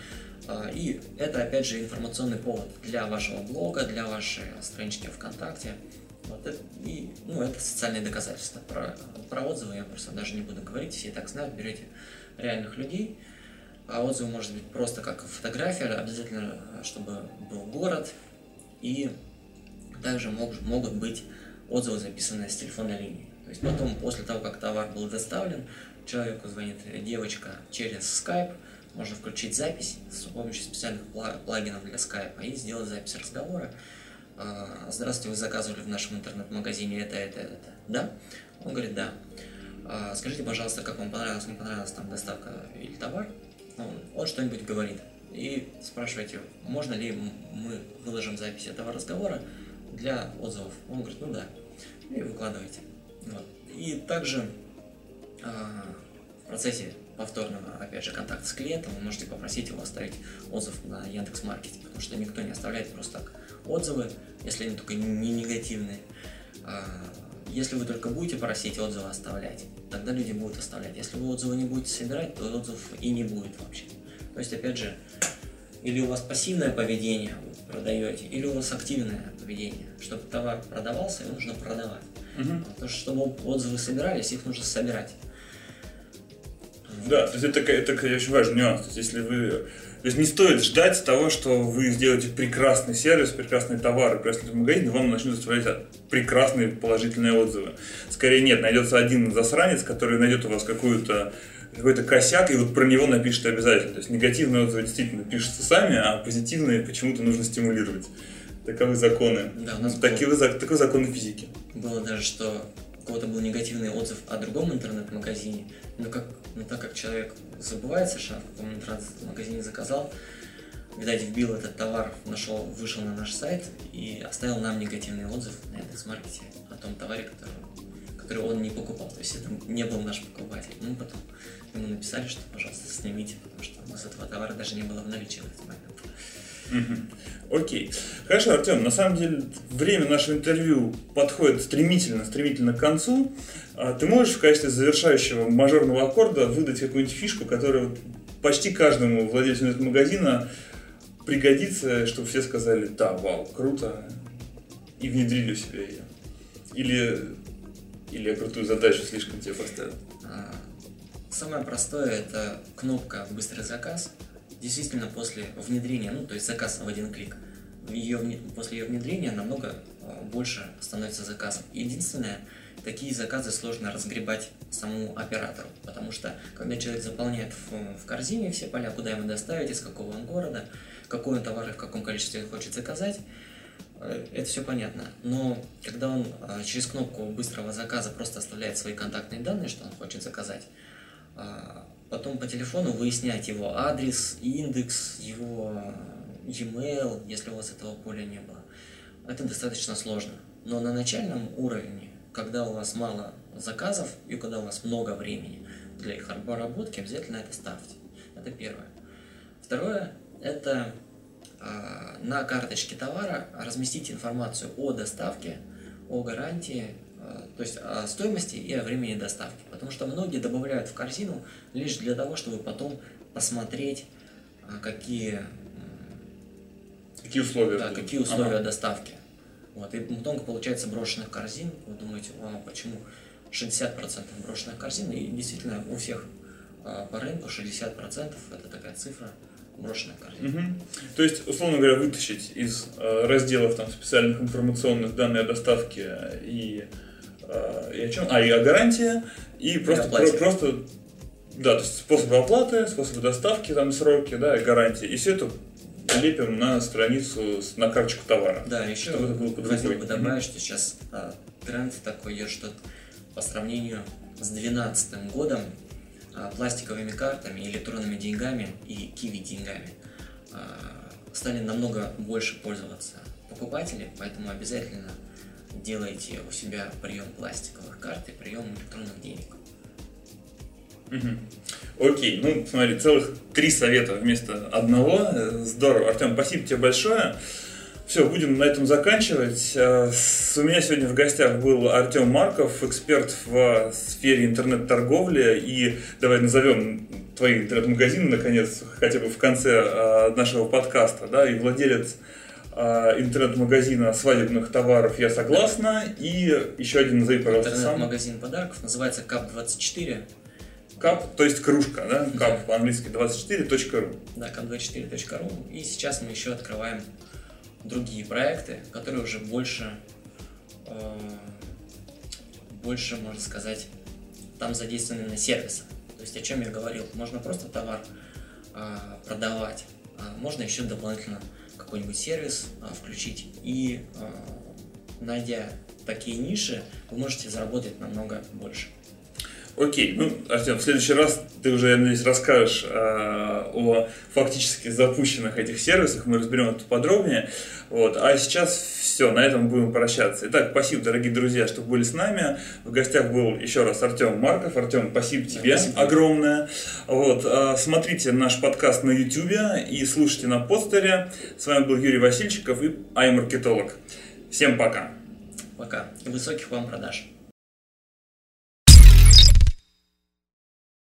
а, и это опять же информационный повод для вашего блога, для вашей странички ВКонтакте. Вот это, и, ну, это социальные доказательства. Про, про отзывы я просто даже не буду говорить, все и так знают, берете реальных людей. А отзывы может быть просто как фотография, обязательно, чтобы был город. И также мог, могут быть отзывы, записанные с телефонной линии. То есть потом, после того, как товар был доставлен, человеку звонит девочка через Skype, можно включить запись с помощью специальных плагинов для Skype и сделать запись разговора. А, Здравствуйте, вы заказывали в нашем интернет-магазине это, это, это. Да? Он говорит, да. А, скажите, пожалуйста, как вам понравилась, не понравилась там доставка или товар? Он, он что-нибудь говорит. И спрашиваете, можно ли мы выложим запись этого разговора для отзывов. Он говорит, ну да. И выкладываете. Вот. И также а, в процессе повторного, опять же, контакта с клиентом вы можете попросить его оставить отзыв на Яндекс.Маркете, потому что никто не оставляет просто так отзывы, если они только не негативные. А, если вы только будете просить отзывы оставлять, тогда люди будут оставлять. Если вы отзывы не будете собирать, то отзывов и не будет вообще. То есть, опять же, или у вас пассивное поведение, вы продаете, или у вас активное поведение. Чтобы товар продавался, его нужно продавать. Угу. Потому что, чтобы отзывы собирались, их нужно собирать. Да, то есть это, это, это очень важный нюанс. То есть если вы то есть не стоит ждать того, что вы сделаете прекрасный сервис, прекрасный товар, прекрасный магазин, и вам начнут оставлять прекрасные положительные отзывы. Скорее нет, найдется один засранец, который найдет у вас какую-то какой-то косяк, и вот про него напишет обязательно. То есть негативные отзывы действительно пишутся сами, а позитивные почему-то нужно стимулировать. Таковы законы. Да, у нас таковы, было... таковы законы физики. Было даже, что у кого-то был негативный отзыв о другом интернет-магазине, но, как, но так как человек забывает совершенно, в интернет-магазине заказал, видать, вбил этот товар, нашел, вышел на наш сайт и оставил нам негативный отзыв на Яндекс.Маркете о том товаре, который, который он не покупал. То есть это не был наш покупатель. Мы потом ему написали, что, пожалуйста, снимите, потому что у нас этого товара даже не было в наличии в этот момент. Окей. Хорошо, Артем, на самом деле время нашего интервью подходит стремительно, стремительно к концу. А ты можешь в качестве завершающего мажорного аккорда выдать какую-нибудь фишку, которая почти каждому владельцу магазина пригодится, чтобы все сказали, да, вау, круто, и внедрили в себя ее. Или, или я крутую задачу слишком тебе поставил. А, самое простое это кнопка «Быстрый заказ», действительно после внедрения, ну, то есть заказ в один клик, ее, после ее внедрения намного а, больше становится заказом. Единственное, такие заказы сложно разгребать самому оператору, потому что когда человек заполняет в, в корзине все поля, куда ему доставить, из какого он города, какой он товар и в каком количестве хочет заказать, э, это все понятно. Но когда он а, через кнопку быстрого заказа просто оставляет свои контактные данные, что он хочет заказать, а, потом по телефону выяснять его адрес, индекс, его e-mail, если у вас этого поля не было. Это достаточно сложно. Но на начальном уровне, когда у вас мало заказов и когда у вас много времени для их обработки, обязательно это ставьте. Это первое. Второе – это э, на карточке товара разместить информацию о доставке, о гарантии, то есть о стоимости и о времени доставки. Потому что многие добавляют в корзину лишь для того, чтобы потом посмотреть, э, какие, какие условия, да, какие условия ага. доставки. Вот, и много получается брошенных корзин. Вы думаете, вау, почему 60% брошенных корзин? И действительно у всех э, по рынку 60% это такая цифра брошенных корзин. Угу. То есть, условно говоря, вытащить из э, разделов там, специальных информационных данные о доставке и Э, и о чем? А, и о гарантии, и просто, про, просто да, то есть способы оплаты, способы доставки, там сроки, да, и гарантии. И все это лепим на страницу, на карточку товара. Да, еще чтобы это было хотел бы добавить, что сейчас а, тренд такой идет, что по сравнению с 2012 годом а, пластиковыми картами, электронными деньгами и киви деньгами а, стали намного больше пользоваться покупатели, поэтому обязательно делаете у себя прием пластиковых карт и прием электронных денег. Окей, ну смотри, целых три совета вместо одного. Здорово. Артем, спасибо тебе большое. Все, будем на этом заканчивать. Э, у меня сегодня в гостях был Артем Марков, эксперт в сфере интернет-торговли. И давай назовем твои интернет-магазины, наконец, хотя бы в конце э, нашего подкаста, да, и владелец э, интернет-магазина свадебных товаров «Я согласна». И еще один назови, пожалуйста, Интернет-магазин подарков называется КАП-24. Кап, то есть кружка, да? Кап по-английски 24.ru. Да, кап24.ру. И сейчас мы еще открываем другие проекты, которые уже больше, э, больше, можно сказать, там задействованы на сервисы. То есть о чем я говорил, можно просто товар э, продавать, а можно еще дополнительно какой-нибудь сервис э, включить и найдя такие ниши, вы можете заработать намного больше. Окей, ну, Артем, в следующий раз ты уже, я надеюсь, расскажешь э, о фактически запущенных этих сервисах, мы разберем это подробнее. Вот. А сейчас все, на этом будем прощаться. Итак, спасибо, дорогие друзья, что были с нами. В гостях был еще раз Артем Марков. Артем, спасибо тебе спасибо. огромное. Вот. Э, смотрите наш подкаст на YouTube и слушайте на постере. С вами был Юрий Васильчиков и iMarketolog. Всем пока. Пока. И высоких вам продаж.